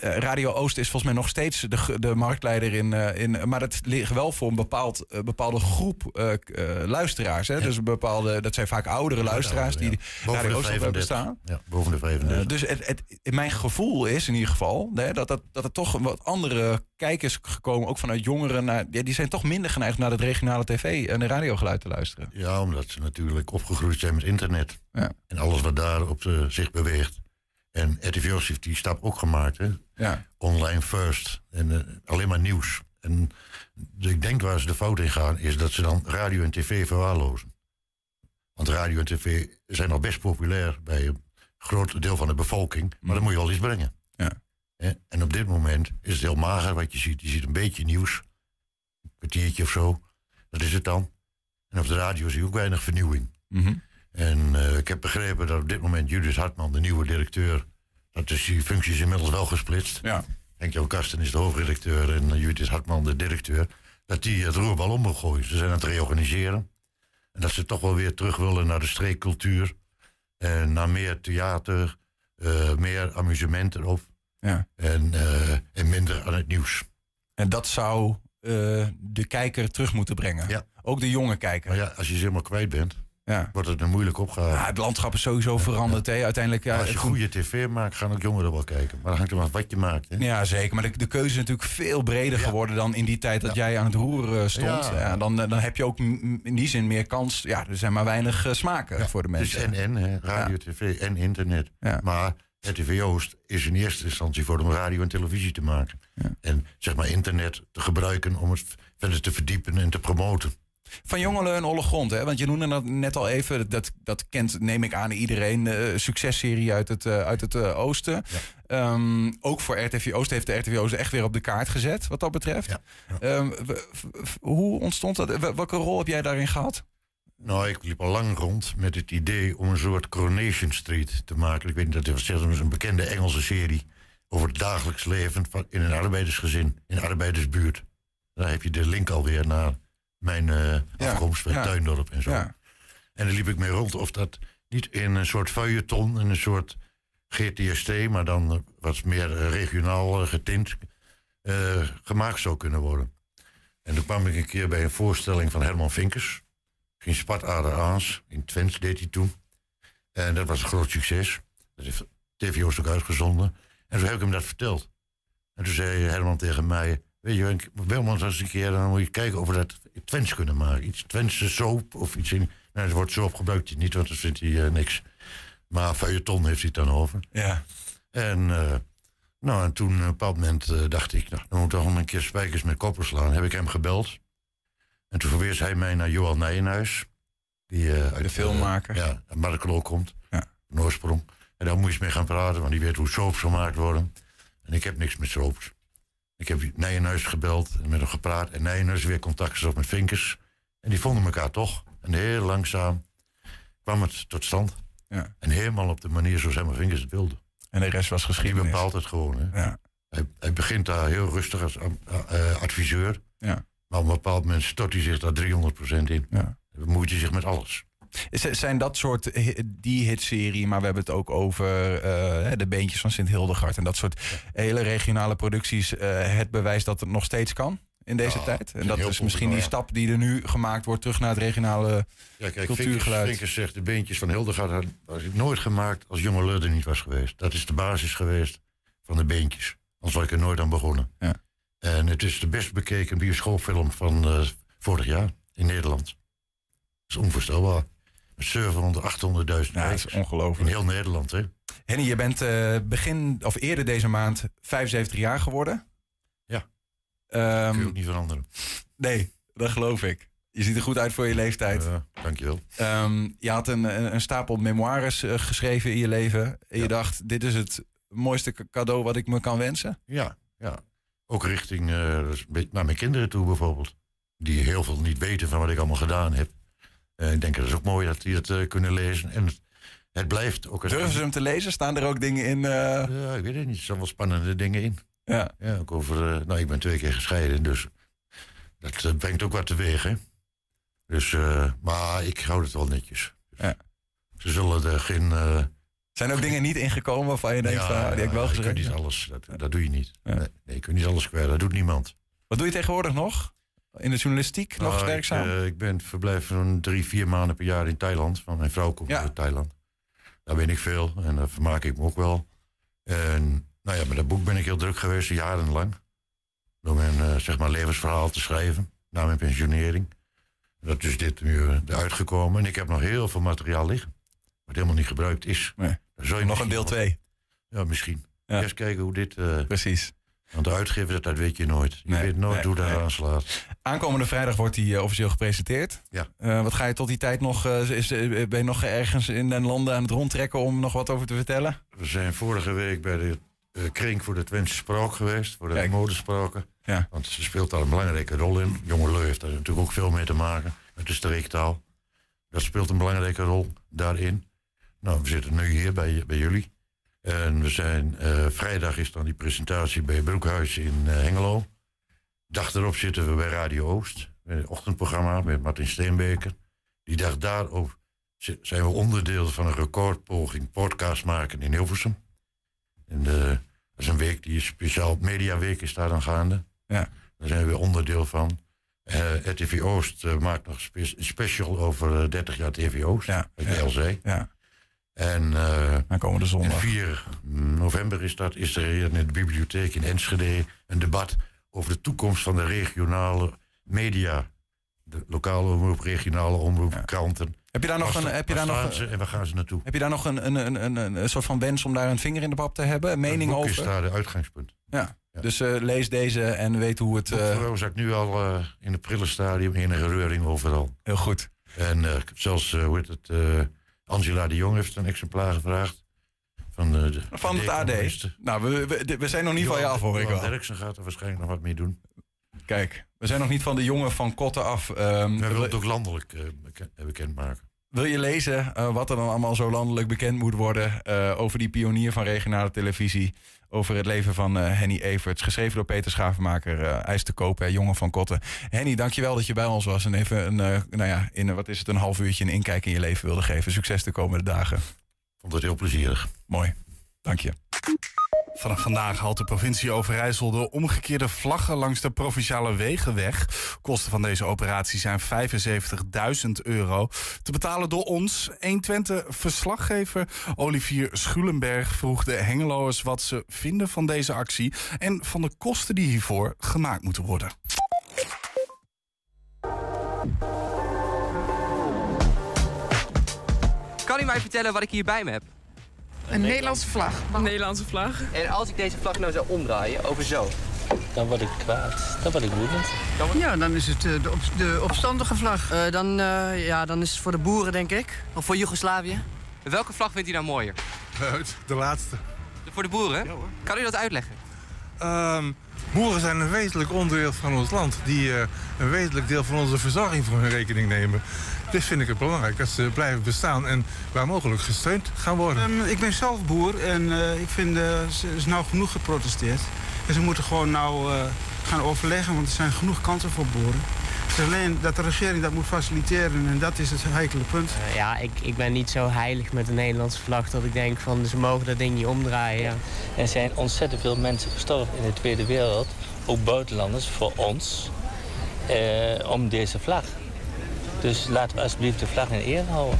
Radio Oost is volgens mij nog steeds de, de marktleider in, eh, in. Maar dat ligt wel voor een bepaald, eh, bepaalde groep eh, eh, luisteraars. Hè? Dus een bepaalde, dat zijn vaak oudere luisteraars die Boven Radio Oost hebben 35. bestaan. Ja, boven de 35. Eh, dus het, het, mijn gevoel is in ieder geval hè, dat, dat, dat er toch wat andere kijkers gekomen, ook vanuit jongeren. Naar, ja, die zijn toch minder geneigd naar het regionale tv en de radiogeluid te luisteren. Ja, omdat ze natuurlijk opgegroeid zijn met internet. Ja. En alles wat daarop eh, zich beweegt. En Oost heeft die stap ook gemaakt. Hè? Ja. Online first. En eh, alleen maar nieuws. En dus ik denk waar ze de fout in gaan, is dat ze dan radio en tv verwaarlozen. Want radio en tv zijn al best populair bij een groot deel van de bevolking. Maar dan moet je wel iets brengen. Ja. En op dit moment is het heel mager wat je ziet. Je ziet een beetje nieuws. Een kwartiertje of zo. Dat is het dan. En op de radio zie je ook weinig vernieuwing. Mhm. En eh, ik heb begrepen dat op dit moment Judith Hartman, de nieuwe directeur, dat is die functie is inmiddels wel gesplitst. Ja. Henk-Jan Kasten is de hoofdredacteur en eh, Judith Hartman de directeur. Dat die het roerbal om wil gooien. Ze zijn aan het reorganiseren. En dat ze toch wel weer terug willen naar de streekcultuur. En naar meer theater, eh, meer amusement erop. Ja. En, en minder aan het nieuws. En dat zou de kijker terug moeten brengen. Ja. Ook de jonge kijker. Maar ja, als je ze helemaal kwijt bent, Ja. wordt het een moeilijk opgave. Ja, het landschap is sowieso veranderd. Hè. Uiteindelijk, ja, als je goede tv maakt, gaan ook jongeren wel kijken. Maar dan hangt er maar wat je maakt. Hè? Ja, zeker. Maar de, de keuze is natuurlijk veel breder geworden dan in die tijd dat jij aan het roer eh, stond. Ja. Dan, eh, dan heb je ook in die zin meer kans. Ja, er zijn maar weinig eh, smaken voor de Dus mensen. en en, hè, radio, tv en internet. Maar RTV Oost is in eerste instantie voor om radio en televisie te maken. En zeg maar internet te gebruiken om het verder te verdiepen en te promoten. Van Jongelen en Olle Grond, hè? want je noemde dat net al even. Dat, dat kent, neem ik aan, iedereen. eh successerie uit het, eh, uit het eh, oosten. Ehm, ook voor RTV Oost heeft de RTV Oost echt weer op de kaart gezet, wat dat betreft. Ja, Ehm, hoe ontstond dat? W- Welke rol heb jij daarin gehad? Nou, ik liep al lang rond met het idee om een soort Coronation Street te maken. Ik weet niet, dat is een bekende Engelse serie over het dagelijks leven van, in een arbeidersgezin, in een arbeidersbuurt. Daar heb je de link alweer naar mijn Ja, afkomst bij. Tuindorp en zo. Ja. En daar liep ik mee rond of dat niet in een soort feuilleton, in een soort GTST, maar dan wat meer regionaal eh, getint, eh, gemaakt zou kunnen worden. En toen kwam ik een keer bij een voorstelling van Herman Vinkers. Geen Spartader Aans, in Twents deed hij toen. En dat was een groot succes. Dat heeft TV Oost ook uitgezonden. En toen heb ik hem dat verteld. En toen zei Herman tegen mij... Weet je, me eens een keer... dan moet je kijken of we dat Twents kunnen maken. Iets Twentse soap of iets in... Nou, het woord soap gebruikt hij niet, want dat vindt hij eh, niks. Maar feuilleton heeft hij het dan over. Ja. En, eh, nou, en toen op een bepaald moment eh, dacht ik... Nou, dan moet ik toch een keer spijkers met koppen slaan. Heb ik hem gebeld. En toen verwees hij mij naar Johan Nijenhuis. Die uit De filmmaker. ja, uit Markelo komt. Ja. Een oorsprong. En daar moet je eens mee gaan praten, want die weet hoe soaps gemaakt worden. En ik heb niks met soaps. Ik heb Nijenhuis gebeld en met hem gepraat. En Nijenhuis weer contact gezocht met Vinkers. En die vonden elkaar toch. En heel langzaam kwam het tot stand. Ja. En helemaal op de manier zoals Herman Vinkers het wilde. En de rest was geschiedenis. bepaalt het gewoon. Hè. Ja. Hij, hij begint daar heel rustig als am- eh, adviseur. Ja. Maar op een bepaald moment stort hij zich daar 300% in. Ja. Dan bemoeit hij zich met alles. Zijn dat soort die hitserie, maar we hebben het ook over eh, de beentjes van Sint Hildegard en dat soort hele regionale producties. eh, het bewijs dat het nog steeds kan in deze Ja, tijd. En dat is misschien die stap die er nu gemaakt wordt terug naar het regionale. Ja, kijk, Cultuurgeluid. Vinkers zegt de beentjes van Hildegard had was ik nooit gemaakt als jonge Lurder niet was geweest. Dat is de basis geweest van de beentjes. Anders was ik er nooit aan begonnen. Ja. En het is de best bekeken bioscoopfilm van eh, vorig jaar in Nederland. Dat is onvoorstelbaar. Met 700, 800.000 Ja, dat is kijkers. In ongelooflijk. heel Nederland, hè? Henny, je bent eh, begin of eerder deze maand 75 jaar geworden. Ja. Ehm, Kun je ook niet veranderen. nee, dat geloof ik. Je ziet er goed uit voor je leeftijd. Ja, dankjewel. Ehm, je had een, een stapel memoires eh, geschreven in je leven. En je dacht, dit is het mooiste ca- cadeau wat ik me kan wensen. Ja, ja. Ook richting eh, een beetje naar mijn kinderen toe bijvoorbeeld. Die heel veel niet weten van wat ik allemaal gedaan heb. Eh, ik denk dat is ook mooi dat die het eh, kunnen lezen. En het, het blijft ook... Durven ze hem te lezen? Staan er ook dingen in? eh, Ja, ik weet het niet. Er staan wel spannende dingen in. Ja. Ja, ook over... nou, ik ben twee keer gescheiden, dus... Dat brengt ook wat teweeg, hè. Dus, maar ik hou het wel netjes. Ja. Ze zullen er geen... eh, Zijn er ook dingen niet ingekomen waarvan je denkt, ja, van, ah, die heb ik wel je gezegd? kunt niet alles, dat, dat doe je niet. Ja. Nee, nee, je kunt niet alles kwijt, dat doet niemand. Wat doe je tegenwoordig nog? In de journalistiek nog Nou, werkzaam? Ik, eh, ik ben verblijf zo'n drie, vier maanden per jaar in Thailand. Want mijn vrouw komt Ja. uit Thailand. Daar ben ik veel en daar vermaak ik me ook wel. En nou ja, met dat boek ben ik heel druk geweest, jarenlang. Door mijn eh, zeg maar levensverhaal te schrijven, na mijn pensionering. Dat is dit nu eh, eruit gekomen. En ik heb nog heel veel materiaal liggen. Wat helemaal niet gebruikt is. Nee. Je nog een deel 2. Ja, misschien. Ja. Eerst kijken hoe dit... Precies. Want de uitgever, dat, weet je nooit. Je Nee, weet nooit nee, hoe dat aanslaat. Aankomende vrijdag wordt hij eh, officieel gepresenteerd. Ja. Eh, wat ga je tot die tijd nog... eh, is, ben je nog ergens in den landen aan het rondtrekken om nog wat over te vertellen? We zijn vorige week bij de kring voor de Twentse Spraak geweest, voor de Kijk. modespraken. Ja. Want ze speelt daar een belangrijke rol in. Jongelui heeft daar natuurlijk ook veel mee te maken met de streektaal. Dat speelt een belangrijke rol daarin. Nou, we zitten nu hier bij, bij jullie. En we zijn, eh, vrijdag is dan die presentatie bij Broekhuis in eh, Hengelo. Dag erop zitten we bij Radio Oost, het ochtendprogramma met Martin Steenbeker. Die dag daarop zi- zijn we onderdeel van een recordpoging podcast maken in Hilversum. En eh, dat is een week die is speciaal, Mediaweek is daar dan gaande. Ja. Daar zijn we onderdeel van. RTV Oost maakt nog spe- een special over eh, 30 jaar TV Oost. Ja, LC. Ja, En eh, aankomende en zondag. 4 november is dat, is er in de bibliotheek in Enschede een debat over de toekomst van de regionale media. De lokale omroep, regionale omroep, Ja. kranten. Heb je daar nog een... Heb je daar nog ze en waar gaan ze naartoe? heb je daar nog een, een, een, een, een, soort van wens om daar een vinger in de pap te hebben? Een mening over? is daar de uitgangspunt. Ja. Ja. Dus eh, lees deze en weet hoe het... Uh, eh, ik nu al in het prille stadium enige reuring overal. heel goed. En eh, zelfs, hoe heet het, Angela de Jong heeft een exemplaar gevraagd. Van, de, de Van het AD. Nou, we, we, we zijn nog niet van je af, hoor ik wel. Derksen gaat er waarschijnlijk nog wat mee doen. Kijk, we zijn nog niet van de jongen van Kotten af. Ehm, We willen wil, het ook landelijk eh, beken- eh, bekendmaken. wil je lezen eh, wat er dan allemaal zo landelijk bekend moet worden... over die pionier van regionale televisie... over het leven van eh, Henny Everts... geschreven door Peter Schavenmaker, eh IJs te kopen, hè, jongen van Kotten. Henny, dankjewel dat je bij ons was... en even een, eh, nou ja, in, wat is het, een half uurtje een inkijk in je leven wilde geven. Succes de komende dagen. Vond het heel plezierig. Mooi, dank je. Vanaf vandaag haalt de provincie Overijssel de omgekeerde vlaggen langs de provinciale wegen weg. Kosten van deze operatie zijn 75.000 euro. Te betalen door ons. 120-verslaggever Olivier Schulenberg vroeg de Hengeloers wat ze vinden van deze actie en van de kosten die hiervoor gemaakt moeten worden. Kan u mij vertellen wat ik hier bij me heb? Een Nederlandse vlag. Een Nederlandse vlag. En als ik deze vlag nou zou omdraaien, over zo. Dan word ik kwaad. Dan word ik woedend. Ja, dan is het eh, de, op, de opstandige vlag. Eh, dan, eh, ja, dan is het voor de boeren, denk ik. Of voor Joegoslavië. Welke vlag vindt u nou mooier? De laatste. Voor de boeren? Kan u dat uitleggen? Ehm, boeren zijn een wezenlijk onderdeel van ons land. Die eh, een wezenlijk deel van onze verzorging voor hun rekening nemen. Dus vind ik het belangrijk dat ze blijven bestaan en waar mogelijk gesteund gaan worden. Ehm, ik ben zelf boer en eh, ik vind uh, er is nou genoeg geprotesteerd. En ze moeten gewoon nou uh, gaan overleggen, want er zijn genoeg kansen voor boeren. Het is alleen dat de regering dat moet faciliteren en dat is het heikele punt. Uh, ja, ik, ik ben niet zo heilig met de Nederlandse vlag dat ik denk van ze mogen dat ding niet omdraaien. Ja. Er zijn ontzettend veel mensen gestorven in de Tweede Wereld, ook buitenlanders, voor ons, uh, om deze vlag. Dus laten we alsjeblieft de vlag in ere houden.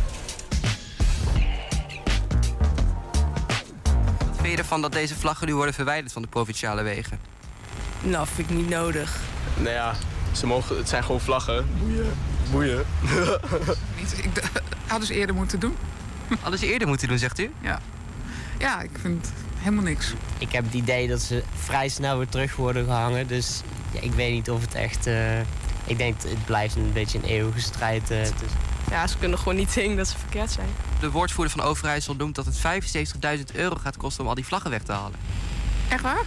Wat vind je ervan dat deze vlaggen nu worden verwijderd van de provinciale wegen? Nou, vind ik niet nodig. Nou ja, ze mogen, het zijn gewoon vlaggen. Boeien. Boeien. ik hadden ze eerder moeten doen. Hadden ze eerder moeten doen, zegt u? Ja. Ja, ik vind helemaal niks. Ik heb het idee dat ze vrij snel weer terug worden gehangen. Dus ja, ik weet niet of het echt... Uh, ik denk het blijft een beetje een eeuwige strijd. Uh, dus. Ja, ze kunnen gewoon niet zien dat ze verkeerd zijn. De woordvoerder van Overijssel noemt dat het 75.000 euro gaat kosten om al die vlaggen weg te halen. Echt waar?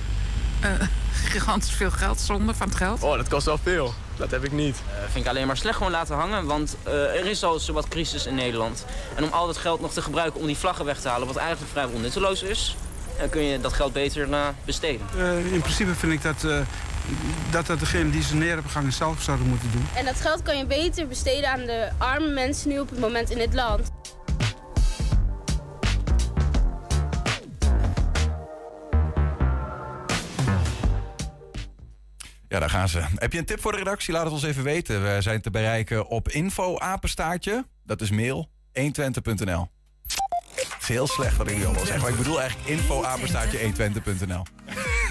Uh, gigantisch veel geld, zonde van het geld. Oh, dat kost wel veel. Dat heb ik niet. vind ik alleen maar slecht gewoon laten hangen, want eh, er is al zowat crisis in Nederland. En om al dat geld nog te gebruiken om die vlaggen weg te halen, wat eigenlijk vrijwel nutteloos is, dan kun je dat geld beter eh, besteden. Eh, in principe vind ik dat, eh, dat dat degene die ze neer hebben gehangen zelf zouden moeten doen. En dat geld kan je beter besteden aan de arme mensen nu op het moment in het land. Ja, daar gaan ze. Heb je een tip voor de redactie? Laat het ons even weten. We zijn te bereiken op info-apenstaartje. Dat is mail 120.nl. Het is heel slecht wat ik nu allemaal zeg. Maar ik bedoel eigenlijk info-apenstaartje 120.nl.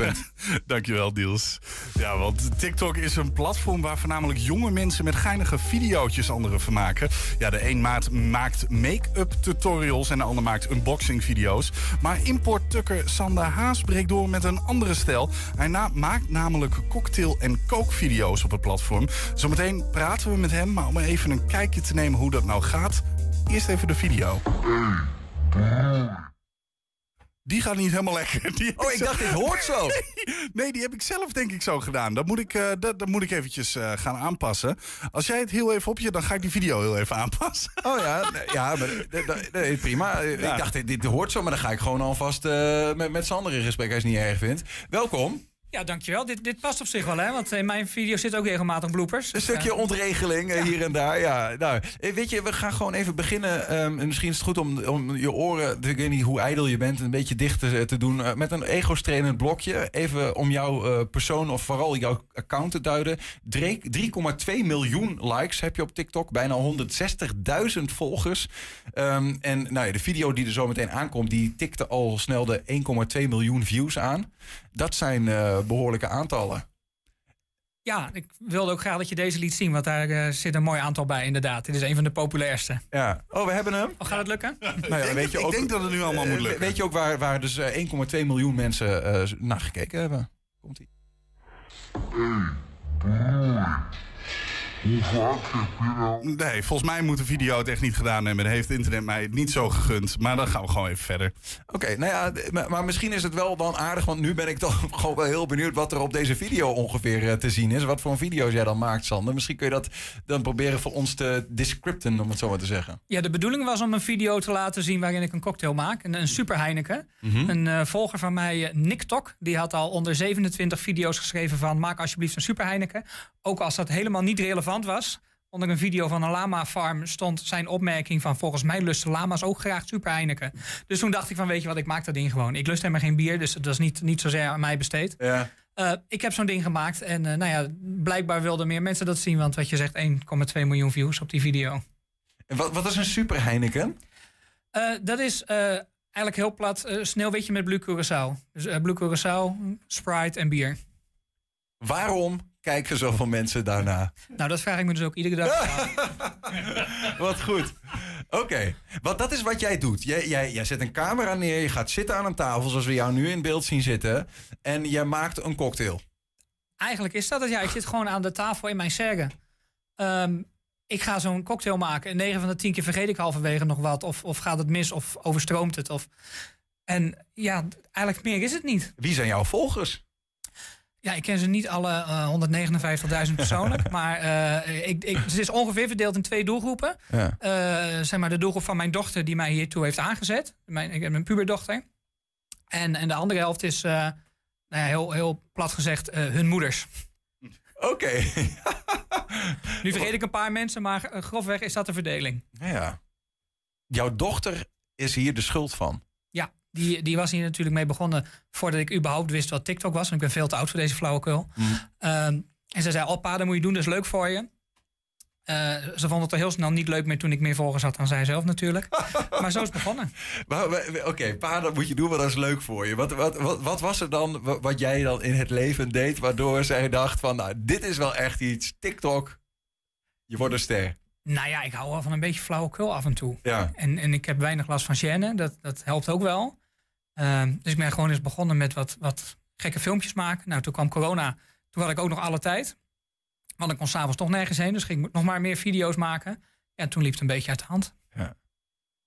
Punt. Dankjewel, Diels. Ja, want TikTok is een platform waar voornamelijk jonge mensen met geinige videootjes anderen vermaken. Ja, de een maat maakt make-up tutorials en de ander maakt unboxing video's. Maar importtukker Sander Haas breekt door met een andere stijl. Hij na- maakt namelijk cocktail- en kookvideo's op het platform. Zometeen praten we met hem, maar om even een kijkje te nemen hoe dat nou gaat, eerst even de video. Die gaat niet helemaal lekker. Die Oh, ik zo- dacht, dit hoort zo. Nee, die heb ik zelf denk ik zo gedaan. Dat moet ik, eh, dat, dat moet ik eventjes eh, gaan aanpassen. Als jij het heel even op je, dan ga ik die video heel even aanpassen. Oh ja, ja maar, nee, prima. Ik dacht, dit, dit hoort zo, maar dan ga ik gewoon alvast eh, met, met Sander in gesprek als het niet erg vindt. Welkom. Ja, dankjewel. Dit, dit past op zich wel, hè? Want in mijn video zit ook regelmatig bloopers. Een stukje ontregeling eh, hier en daar. Ja, nou, eh, weet je, we gaan gewoon even beginnen. Ehm, en misschien is het goed om, om je oren, ik weet niet hoe ijdel je bent, een beetje dicht te, te doen. eh, met een ego-trainend blokje. Even om jouw eh, persoon of vooral jouw account te duiden. Dre- 3,2 miljoen likes heb je op TikTok. Bijna 160.000 volgers. Ehm, en nou ja, de video die er zo meteen aankomt, die tikte al snel de 1,2 miljoen views aan. Dat zijn eh, behoorlijke aantallen. Ja, ik wilde ook graag dat je deze liet zien, want daar eh, zit een mooi aantal bij, inderdaad. Dit is een van de populairste. Ja. Oh, we hebben hem. Oh, gaat het lukken? Nou ja, weet je ik ook, denk dat het nu allemaal moet eh, lukken. Weet je ook waar, waar dus eh, 1,2 miljoen mensen eh, naar gekeken hebben? Komt-ie. Nee, volgens mij moet de video het echt niet gedaan hebben. En heeft internet mij het niet zo gegund. Maar dan gaan we gewoon even verder. Oké, nou ja, maar, maar misschien is het wel dan aardig, want nu ben ik toch gewoon wel heel benieuwd wat er op deze video ongeveer eh, te zien is. Wat voor een video's jij dan maakt, Sander. Misschien kun je dat dan proberen voor ons te descripten, om het zo maar te zeggen. Ja, de bedoeling was om een video te laten zien waarin ik een cocktail maak. Een, een super Heineken. Mhm. Een eh, volger van mij, eh, Nick Tok, die had al onder 27 video's geschreven van maak alsjeblieft een super Heineken. Ook als dat helemaal niet relevant was. Onder een video van een lama farm stond zijn opmerking van volgens mij lusten lama's ook graag super Heineken. Dus toen dacht ik van weet je wat, ik maak dat ding gewoon. Ik lust helemaal geen bier, dus dat is niet, niet zozeer aan mij besteed. Ja. Eh, ik heb zo'n ding gemaakt en eh, nou ja, blijkbaar wilden meer mensen dat zien. Want wat je zegt, 1,2 miljoen views op die video. En wat, wat is een super Heineken? Eh, dat is eigenlijk heel plat sneeuwwitje met Blue Curaçao. Dus Blue Curaçao, Sprite en bier. Waarom kijken zoveel mensen daarna? Nou, dat vraag ik me dus ook iedere dag. Wat goed. Oké, want dat is wat jij doet. Jij, jij, jij zet een camera neer, je gaat zitten aan een tafel zoals we jou nu in beeld zien zitten. En je maakt een cocktail. Eigenlijk is dat het. Ja, ik zit gewoon aan de tafel in mijn serre. Ehm, ik ga zo'n cocktail maken. En 9 van de 10 keer vergeet ik halverwege nog wat. Of, of gaat het mis of overstroomt het. Of... En ja, eigenlijk meer is het niet. Wie zijn jouw volgers? Ja, ik ken ze niet alle eh, 159.000 persoonlijk. maar eh, ik, ik, het is ongeveer verdeeld in twee doelgroepen. Ja. Eh, zeg maar de doelgroep van mijn dochter die mij hiertoe heeft aangezet. Mijn, ik heb een puberdochter. En, en de andere helft is, eh, nou ja, heel, heel plat gezegd, eh, hun moeders. Oké. nu vergeet ik een paar mensen, maar eh, grofweg is dat de verdeling. Ja. Jouw dochter is hier de schuld van. Die, die was hier natuurlijk mee begonnen voordat ik überhaupt wist wat TikTok was. Want ik ben veel te oud voor deze flauwekul. Ehm, en ze zei, oh pa, dat moet je doen, dat is leuk voor je. Eh, ze vond het al heel snel niet leuk meer toen ik meer volgers had dan zij zelf natuurlijk. maar zo is het begonnen. Oké, pa, dat moet je doen, want dat is leuk voor je. Wat, wat, wat, wat was er dan wa- wat jij dan in het leven deed... waardoor zij dacht van, nou, dit is wel echt iets. TikTok, je wordt een ster. Nou ja, ik hou wel van een beetje flauwekul af en toe. Ja. En, en ik heb weinig last van gêne, dat, dat helpt ook wel. Ehm, dus ik ben gewoon eens begonnen met wat, wat gekke filmpjes maken. Nou, toen kwam corona, toen had ik ook nog alle tijd. Want ik kon s'avonds toch nergens heen, dus ging ik nog maar meer video's maken. Ja, toen liep het een beetje uit de hand.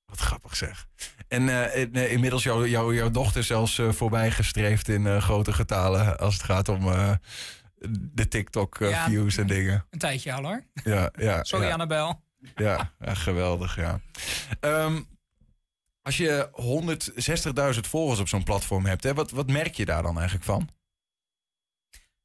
Wat grappig zeg. En eh, eh, inmiddels jouw jouw jouw dochter zelfs eh, voorbij gestreefd in grote getalen... als het gaat om de TikTok-views Ja. en dingen. Een tijdje al hoor. Ja, ja, Sorry ja. Annabel. Ja, ja, geweldig, ja. Ehm, als je 160.000 volgers op zo'n platform hebt, hè, wat, wat merk je daar dan eigenlijk van?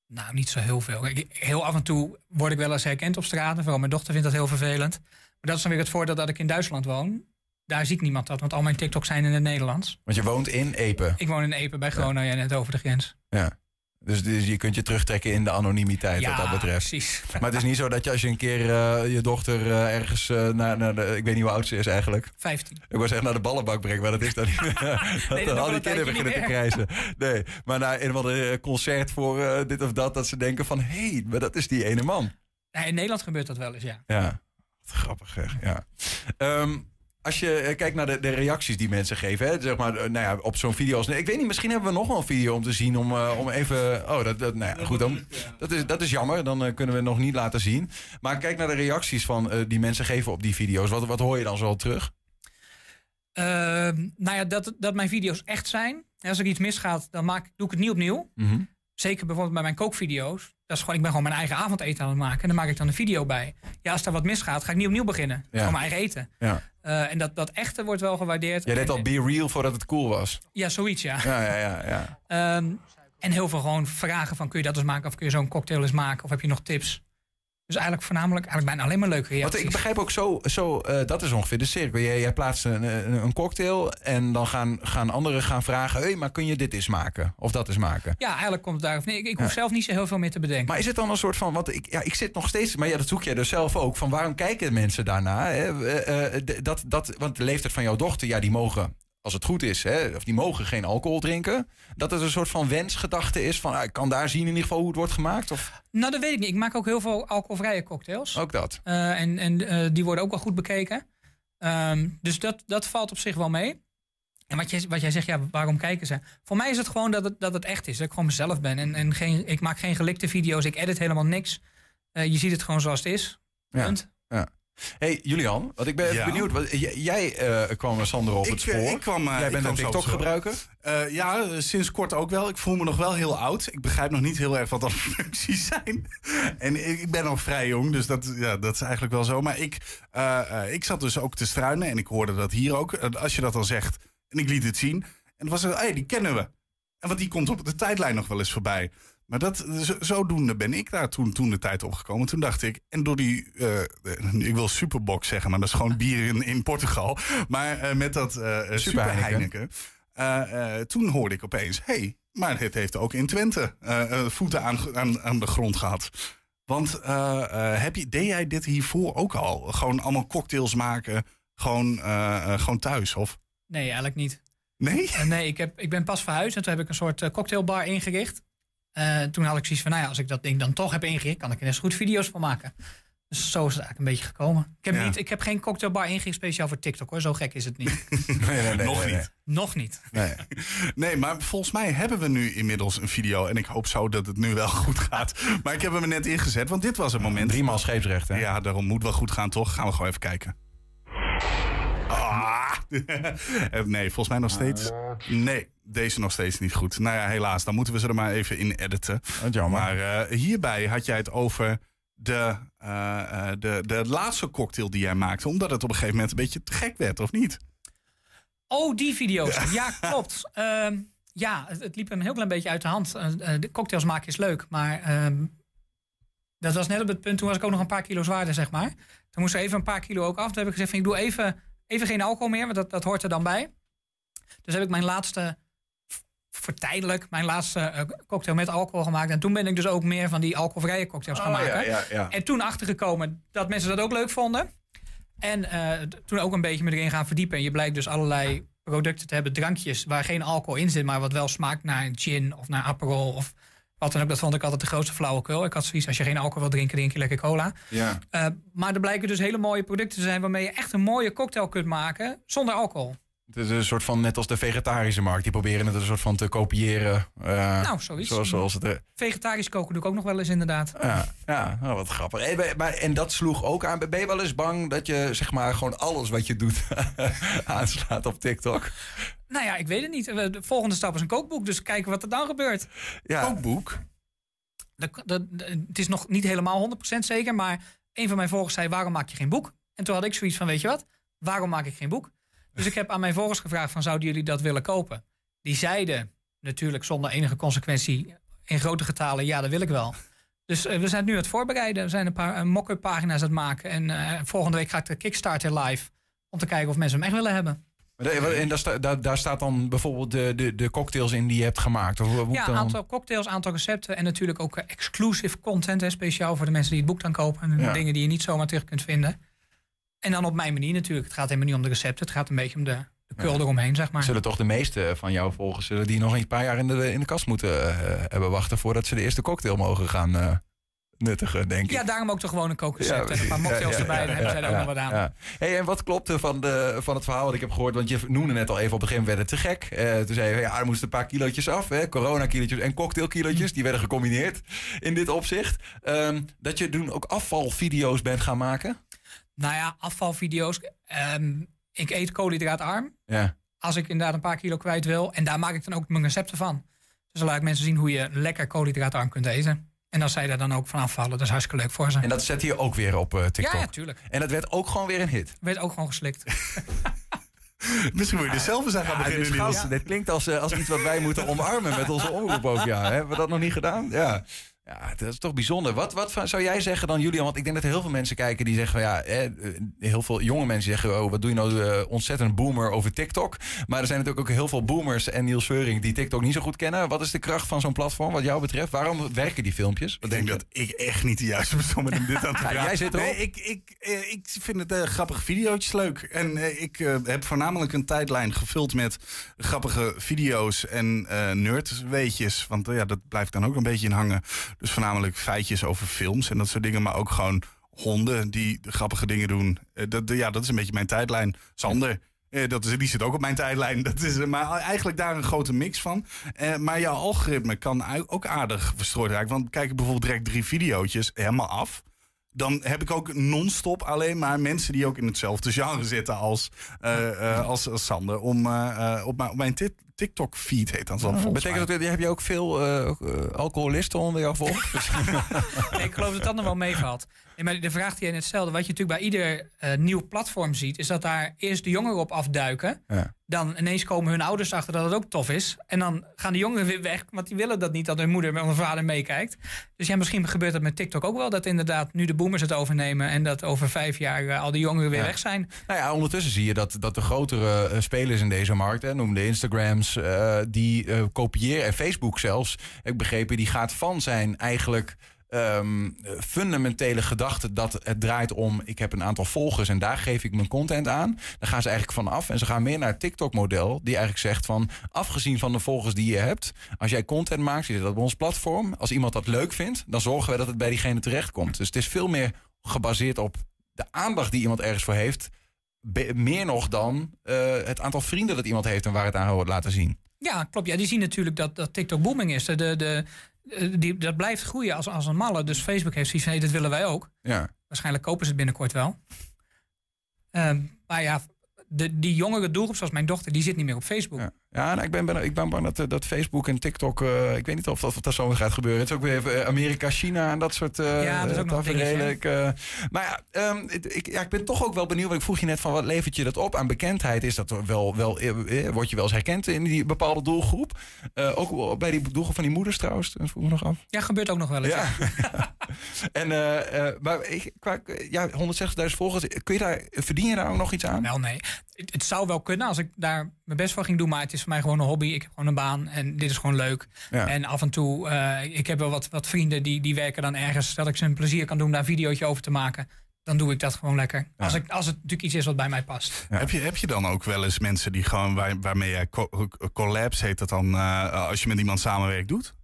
Nou, niet zo heel veel. Kijk, Heel af en toe word ik wel eens herkend op straat. en Vooral mijn dochter vindt dat heel vervelend. Maar dat is dan weer het voordeel dat ik in Duitsland woon. Daar ziet niemand dat, want al mijn TikToks zijn in het Nederlands. Want je woont in Epe. Ik woon in Epe bij Groningen, net over de grens. Ja. Dus, dus je kunt je terugtrekken in de anonimiteit Ja, wat dat betreft. precies. Maar het is niet zo dat je als je een keer eh, je dochter eh, ergens eh, naar, naar de... Ik weet niet hoe oud ze is eigenlijk. 15. Ik wou zeggen naar de ballenbak brengt, maar dat is dan niet. dat dat al die kinderen beginnen te niet krijzen. Nee, maar naar een of ander concert voor dit of dat, dat ze denken van... hé, hey, maar dat is die ene man. Ja, in Nederland gebeurt dat wel eens, ja. Ja, wat grappig zeg. Ja. Ehm, als je eh, kijkt naar de, de reacties die mensen geven, hè, zeg maar, eh, nou ja, op zo'n video als. Ik weet niet, misschien hebben we nog wel een video om te zien om, eh, om even. Oh, dat, dat, nou ja, goed, dan, dat, is, dat is jammer. Dan kunnen we het nog niet laten zien. Maar kijk naar de reacties van die mensen geven op die video's. Wat, wat hoor je dan zo terug? Ehm, nou ja, dat, dat mijn video's echt zijn. En als er iets misgaat, dan maak, doe ik het niet opnieuw. Mhm. Zeker bijvoorbeeld bij mijn kookvideo's. Dat is gewoon, ik ben gewoon mijn eigen avondeten aan het maken. En dan maak ik dan een video bij. Ja, als er wat misgaat, ga ik niet opnieuw beginnen. Ja. Gewoon mijn eigen eten. Ja. Eh, en dat, dat echte wordt wel gewaardeerd. Jij deed al Be Real voordat het cool was. Ja, zoiets, ja. Ja, ja, ja. ja. Ehm, en heel veel gewoon vragen van, kun je dat eens maken? Of kun je zo'n cocktail eens maken? Of heb je nog tips? Dus eigenlijk voornamelijk eigenlijk bijna alleen maar leuke Want reacties. ik begrijp ook zo, zo eh, dat is ongeveer de cirkel. Jij, jij plaatst een, een, cocktail en dan gaan, gaan anderen gaan vragen... hé, maar kun je dit eens maken? Of dat eens maken? Ja, eigenlijk komt het daar. Nee, ik, ik hoef Ja. zelf niet zo heel veel meer te bedenken. Maar is het dan een soort van, want ik, ja, ik zit nog steeds, maar ja, dat zoek jij dus zelf ook, van waarom kijken mensen daarna? Hè? Eh, eh, dat, dat, want de leeftijd van jouw dochter, ja, die mogen, als het goed is, hè, of die mogen geen alcohol drinken. Dat het een soort van wensgedachte is van, ah, ik kan daar zien in ieder geval hoe het wordt gemaakt? Of Nou, dat weet ik niet. Ik maak ook heel veel alcoholvrije cocktails. ook dat? Eh, en en eh, die worden ook wel goed bekeken. Ehm, dus dat, dat valt op zich wel mee. En wat jij, wat jij zegt, ja, waarom kijken ze? Voor mij is het gewoon dat het, dat het echt is. Dat ik gewoon mezelf ben. En, en geen, ik maak geen gelikte video's. Ik edit helemaal niks. Eh, je ziet het gewoon zoals het is. Ja. Punt. ja. Hey, Julian, wat ik ben Ja. benieuwd. Wat, jij eh, kwam Sander op het Ik, spoor. eh, ik kwam, eh, jij ik bent een TikTok-gebruiker. Eh, ja, eh, sinds kort ook wel. Ik voel me nog wel heel oud. Ik begrijp nog niet heel erg wat dat functies zijn. en ik ben nog vrij jong, dus dat, ja, dat is eigenlijk wel zo. Maar ik, eh, eh, ik zat dus ook te struinen en ik hoorde dat hier ook. Eh, als je dat dan zegt, en ik liet het zien. En het was er, hey, die kennen we. En want die komt op de tijdlijn nog wel eens voorbij. Maar dat, zo, zodoende ben ik daar toen, toen de tijd opgekomen. Toen dacht ik, en door die, eh, ik wil Superbox zeggen, maar dat is gewoon bier in, in Portugal. Maar eh, met dat eh Super Heineken. Heineken. toen hoorde ik opeens, hé, hey, maar het heeft ook in Twente voeten aan, aan, aan de grond gehad. Want heb je, deed jij dit hiervoor ook al? Gewoon allemaal cocktails maken, gewoon, gewoon thuis? Of? Nee, eigenlijk niet. Nee? Nee, ik, heb, ik ben pas verhuisd en toen heb ik een soort cocktailbar ingericht. Eh, toen had ik zoiets van, nou ja, als ik dat ding dan toch heb ingericht, kan ik er net zo goed video's van maken. Dus zo is het eigenlijk een beetje gekomen. Ik heb, Ja. niet, ik heb geen cocktailbar ingericht speciaal voor TikTok hoor, zo gek is het niet. Nee, nee, nee, Nog nee, niet. Nog niet. Nee. Nee, maar volgens mij hebben we nu inmiddels een video. En ik hoop zo dat het nu wel goed gaat. Maar ik heb hem er net ingezet, want dit was het moment. Driemaal scheepsrecht, hè? Ja, daarom moet wel goed gaan, toch? Gaan we gewoon even kijken. Ah. Eh, nee, volgens mij nog steeds. Nee, deze nog steeds niet goed. Nou ja, helaas. Dan moeten we ze er maar even in editen. Jammer. Maar eh, hierbij had jij het over de, eh, eh, de, de laatste cocktail die jij maakte. Omdat het op een gegeven moment een beetje te gek werd, of niet? Oh, die video's. Ja, klopt. Ehm, ja, het, het liep een heel klein beetje uit de hand. De cocktails maken is leuk, maar ehm, dat was net op het punt, toen was ik ook nog een paar kilo zwaarder, zeg maar. Toen moest er even een paar kilo ook af. Toen heb ik gezegd van, ik doe even, even geen alcohol meer, want dat, dat hoort er dan bij. Dus heb ik mijn laatste, voor tijdelijk, mijn laatste eh, cocktail met alcohol gemaakt. En toen ben ik dus ook meer van die alcoholvrije cocktails gaan Oh, ja, maken. ja, ja. En toen achtergekomen dat mensen dat ook leuk vonden. En eh, toen ook een beetje me erin gaan verdiepen. En je blijkt dus allerlei producten te hebben, drankjes waar geen alcohol in zit, maar wat wel smaakt naar een gin of naar Aperol of wat dan ook. Dat vond ik altijd de grootste flauwekul. Ik had zoiets, als je geen alcohol wil drinken, drink je lekker cola. Ja. Eh, maar er blijken dus hele mooie producten te zijn waarmee je echt een mooie cocktail kunt maken zonder alcohol. Het is een soort van, net als de vegetarische markt. Die proberen het een soort van te kopiëren. eh, Nou, zoiets. Zoals, zoals het. Vegetarisch koken doe ik ook nog wel eens inderdaad. Ja, ja oh, wat grappig. En, maar- maar, en dat sloeg ook aan. Ben je wel eens bang dat je zeg maar gewoon alles wat je doet aanslaat op TikTok? Nou ja, ik weet het niet. Eh, De volgende stap is een kookboek, dus kijken wat er dan gebeurt. Ja. Kookboek? het is nog niet helemaal 100% zeker, maar een van mijn volgers zei: waarom maak je geen boek? En toen had ik zoiets van: weet je wat, waarom maak ik geen boek? Dus ik heb aan mijn volgers gevraagd: van, zouden jullie dat willen kopen? Die zeiden natuurlijk zonder enige consequentie in grote getalen: ja, dat wil ik wel. Dus eh, we zijn het nu aan het voorbereiden. We zijn een paar eh, mock-up pagina's aan het maken. En eh, volgende week ga ik de Kickstarter live om te kijken of mensen hem echt willen hebben. De- En daar, sta- daar, daar staat dan bijvoorbeeld de, de, de cocktails in die je hebt gemaakt. Of hoe Ja, een aantal cocktails, aantal recepten en natuurlijk ook eh, exclusive content, hè, speciaal voor de mensen die het boek dan kopen. En Ja. dingen die je niet zomaar terug kunt vinden. En dan op mijn manier natuurlijk. Het gaat helemaal niet om de recepten, het gaat een beetje om de, de kul eromheen, zeg maar. Zullen toch de meeste van jouw volgers zullen die nog een paar jaar in de, in de kast moeten eh, hebben wachten voordat ze de eerste cocktail mogen gaan eh, nuttigen, denk ik. Ja, daarom ook de gewone kookrecept. en precies. een paar mocktails Ja, ja, erbij, ja, dan hebben zij er ook ja, nog wat aan. ja. Hey, en wat klopte van, de, van het verhaal wat ik heb gehoord? Want je noemde net al even, op een gegeven moment werd het te gek. Eh, toen zei je, ja, er moesten een paar kilootjes af. Hè? Corona-kilootjes en cocktailkilootjes. Die werden gecombineerd in dit opzicht. Ehm, dat je toen ook afvalvideo's bent gaan maken. Nou ja, afvalvideo's. Ehm, ik eet koolhydraatarm. Ja. Als ik inderdaad een paar kilo kwijt wil. En daar maak ik dan ook mijn recepten van. Dus dan laat ik mensen zien hoe je lekker koolhydraatarm kunt eten. En als zij daar dan ook van afvallen, dat is hartstikke leuk voor ze. En dat zette je ook weer op eh, TikTok. Ja, ja, tuurlijk. En dat werd ook gewoon weer een hit. Werd ook gewoon geslikt. Misschien moet je er zelf eens aan gaan Ja, beginnen, Niels. dit klinkt als, eh, als iets wat wij moeten omarmen met onze omroep ook. Ja. Hebben we dat nog niet gedaan? Ja. Ja, dat is toch bijzonder. Wat, wat zou jij zeggen dan, Julian? Want ik denk dat er heel veel mensen kijken die zeggen... van ja, eh, heel veel jonge mensen zeggen... oh, wat doe je nou eh, ontzettend boomer over TikTok? Maar er zijn natuurlijk ook heel veel boomers en Niels Veuring... die TikTok niet zo goed kennen. Wat is de kracht van zo'n platform wat jou betreft? Waarom werken die filmpjes? Ik denk dat ik echt niet de juiste persoon ben om dit aan te Ja, vragen. jij zit erop. Nee, ik, ik, eh, ik vind het grappige video's leuk. En ik heb voornamelijk een tijdlijn gevuld met grappige video's en nerdweetjes. Want ja, dat blijft dan ook een beetje in hangen. Dus voornamelijk feitjes over films en dat soort dingen. Maar ook gewoon honden die grappige dingen doen. Eh, dat, ja, dat is een beetje mijn tijdlijn. Sander. eh, dat is, die zit ook op mijn tijdlijn. Dat is, maar eigenlijk daar een grote mix van. Eh, maar jouw algoritme kan ook aardig verstrooid raken. Want kijk ik bijvoorbeeld direct drie video's helemaal af. Dan heb ik ook non-stop alleen maar mensen die ook in hetzelfde genre zitten als, als, Sander. Om, op, mijn, op mijn TikTok-feed heet dat dan volgens Betekent mij. dat, heb je ook veel eh, eh, alcoholisten onder jou volgers? Nee, ik geloof dat dat nog wel meevalt. Nee, maar de vraag die je net stelde, wat je natuurlijk bij ieder eh, nieuw platform ziet, is dat daar eerst de jongeren op afduiken. Ja. Dan ineens komen hun ouders achter dat het ook tof is. En dan gaan de jongeren weer weg, want die willen dat niet dat hun moeder met hun vader meekijkt. Dus ja, misschien gebeurt dat met TikTok ook wel, dat inderdaad nu de boomers het overnemen en dat over vijf jaar eh, al die jongeren weer Ja. weg zijn. Nou ja, ondertussen zie je dat, dat de grotere eh, spelers in deze markt, hè, noem de Instagrams, die kopiëren, en Facebook zelfs, ik begrepen, die gaat van zijn eigenlijk ehm, eh, fundamentele gedachte dat het draait om, ik heb een aantal volgers en daar geef ik mijn content aan. Dan gaan ze eigenlijk vanaf en ze gaan meer naar het TikTok-model, die eigenlijk zegt van, afgezien van de volgers die je hebt, als jij content maakt, zit dat op ons platform, als iemand dat leuk vindt, dan zorgen we dat het bij diegene terechtkomt. Dus het is veel meer gebaseerd op de aandacht die iemand ergens voor heeft, meer nog dan eh, het aantal vrienden dat iemand heeft en waar het aan wordt laten zien. Ja, klopt. Ja, die zien natuurlijk dat, dat TikTok booming is. De, de, eh, die, dat blijft groeien als, als een malle. Dus Facebook heeft zoiets van, hey, dit willen wij ook. Ja. Waarschijnlijk kopen ze het binnenkort wel. Ehm, maar ja, de, die jongere doelgroep, zoals mijn dochter, die zit niet meer op Facebook. Ja, ja nou, ik, ben, ben, ik ben bang dat, eh, dat Facebook en TikTok, eh, ik weet niet of dat, of dat zo gaat gebeuren. Het is ook weer eh, Amerika, China en dat soort eh Ja, dat is ook nog dingetje. Maar ja, ehm, ik, ja, ik ben toch ook wel benieuwd, want ik vroeg je net van wat levert je dat op aan bekendheid? Is dat wel, wel eh, word je wel eens herkend in die bepaalde doelgroep? Ook bij die doelgroep van die moeders trouwens, dat vroeg me nog af. Ja, gebeurt ook nog wel eens. Ja. ja. En, maar ik, qua, ja, 160.000 volgers, kun je daar, verdien je daar ook nog iets aan? Wel nee. Het, het zou wel kunnen als ik daar mijn best voor ging doen. Maar het is voor mij gewoon een hobby. Ik heb gewoon een baan en dit is gewoon leuk. Ja. En af en toe, eh, ik heb wel wat, wat vrienden die, die werken dan ergens. Dat ik ze een plezier kan doen daar een videootje over te maken. Dan doe ik dat gewoon lekker. Als, ik, als het natuurlijk iets is wat bij mij past. Heb, je, heb je dan ook wel eens mensen die gewoon waar, waarmee jij co- collabs heet dat dan eh, als je met iemand samenwerkt doet?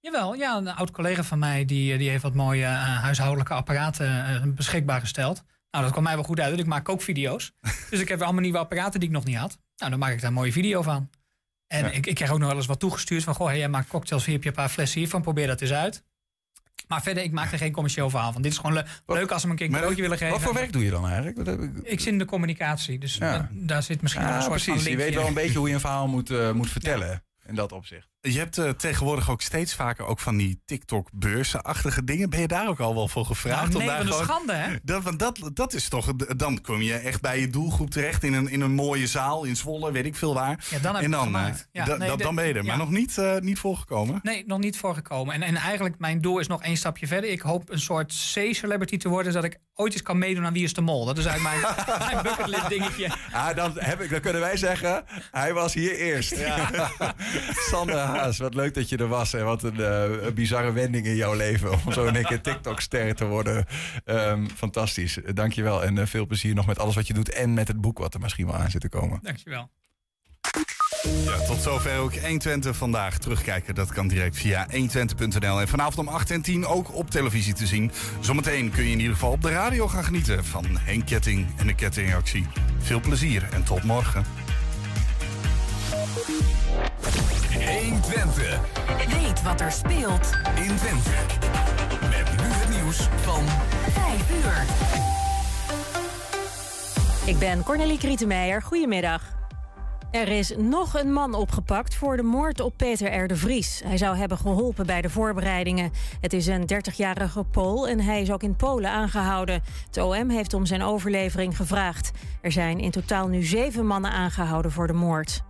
Jawel, ja, een oud collega van mij die, die heeft wat mooie eh, huishoudelijke apparaten beschikbaar gesteld. Nou, dat kwam mij wel goed uit. Ik maak ook video's. dus ik heb allemaal nieuwe apparaten die ik nog niet had. Nou, dan maak ik daar een mooie video van. En Ja. ik, ik krijg ook nog wel eens wat toegestuurd van... goh, hey, jij maakt cocktails, hier heb je een paar flessen hiervan, probeer dat eens uit. Maar verder, ik maak er geen commercieel verhaal van. Dit is gewoon le- leuk als ze me een keer een cadeautje willen geven. Wat voor werk doe je dan eigenlijk? Ik- Ik zit in de communicatie, dus Ja. daar zit misschien wel een soort precies. van Je weet wel een beetje hoe je een verhaal moet, eh, moet vertellen. In dat opzicht. Je hebt eh, tegenwoordig ook steeds vaker ook van die TikTok-beursenachtige dingen. Ben je daar ook al wel voor gevraagd? Nou, nee, daar wat een schande, hè? Dat, want dat, dat is toch... Dan kom je echt bij je doelgroep terecht in een, in een mooie zaal in Zwolle, weet ik veel waar. Ja, dan heb en dan, gemaakt. eh, Ja, da- nee, da- dan ben je er. ja. Maar nog niet, eh, niet voorgekomen. Nee, nog niet voorgekomen. En, en eigenlijk, mijn doel is nog één stapje verder. Ik hoop een soort C-celebrity te worden... zodat ik ooit eens kan meedoen aan Wie is de Mol. Dat is eigenlijk mijn, mijn bucketlist dingetje. Ah, dan, heb ik, dan kunnen wij zeggen, hij was hier eerst. Sander Haas, wat leuk dat je er was. En wat een, eh, een bizarre wending in jouw leven. Om zo één keer TikTok-ster te worden. Ehm, fantastisch. Dankjewel. En eh, veel plezier nog met alles wat je doet. En met het boek wat er misschien wel aan zit te komen. Dankjewel. Ja, tot zover ook 120 vandaag. Terugkijken, dat kan direct via 120.nl. En vanavond om 8 en 10 ook op televisie te zien. Zometeen kun je in ieder geval op de radio gaan genieten van Henk Ketting en de Kettingactie. Veel plezier en tot morgen. 120. Weet wat er speelt in Twente. Met nu het nieuws van 5 uur. Ik ben Cornelie Krietenmeijer. Goedemiddag. Er is nog een man opgepakt voor de moord op Peter R. de Vries. Hij zou hebben geholpen bij de voorbereidingen. Het is een 30-jarige Pool en hij is ook in Polen aangehouden. Het OM heeft om zijn overlevering gevraagd. Er zijn in totaal nu zeven mannen aangehouden voor de moord.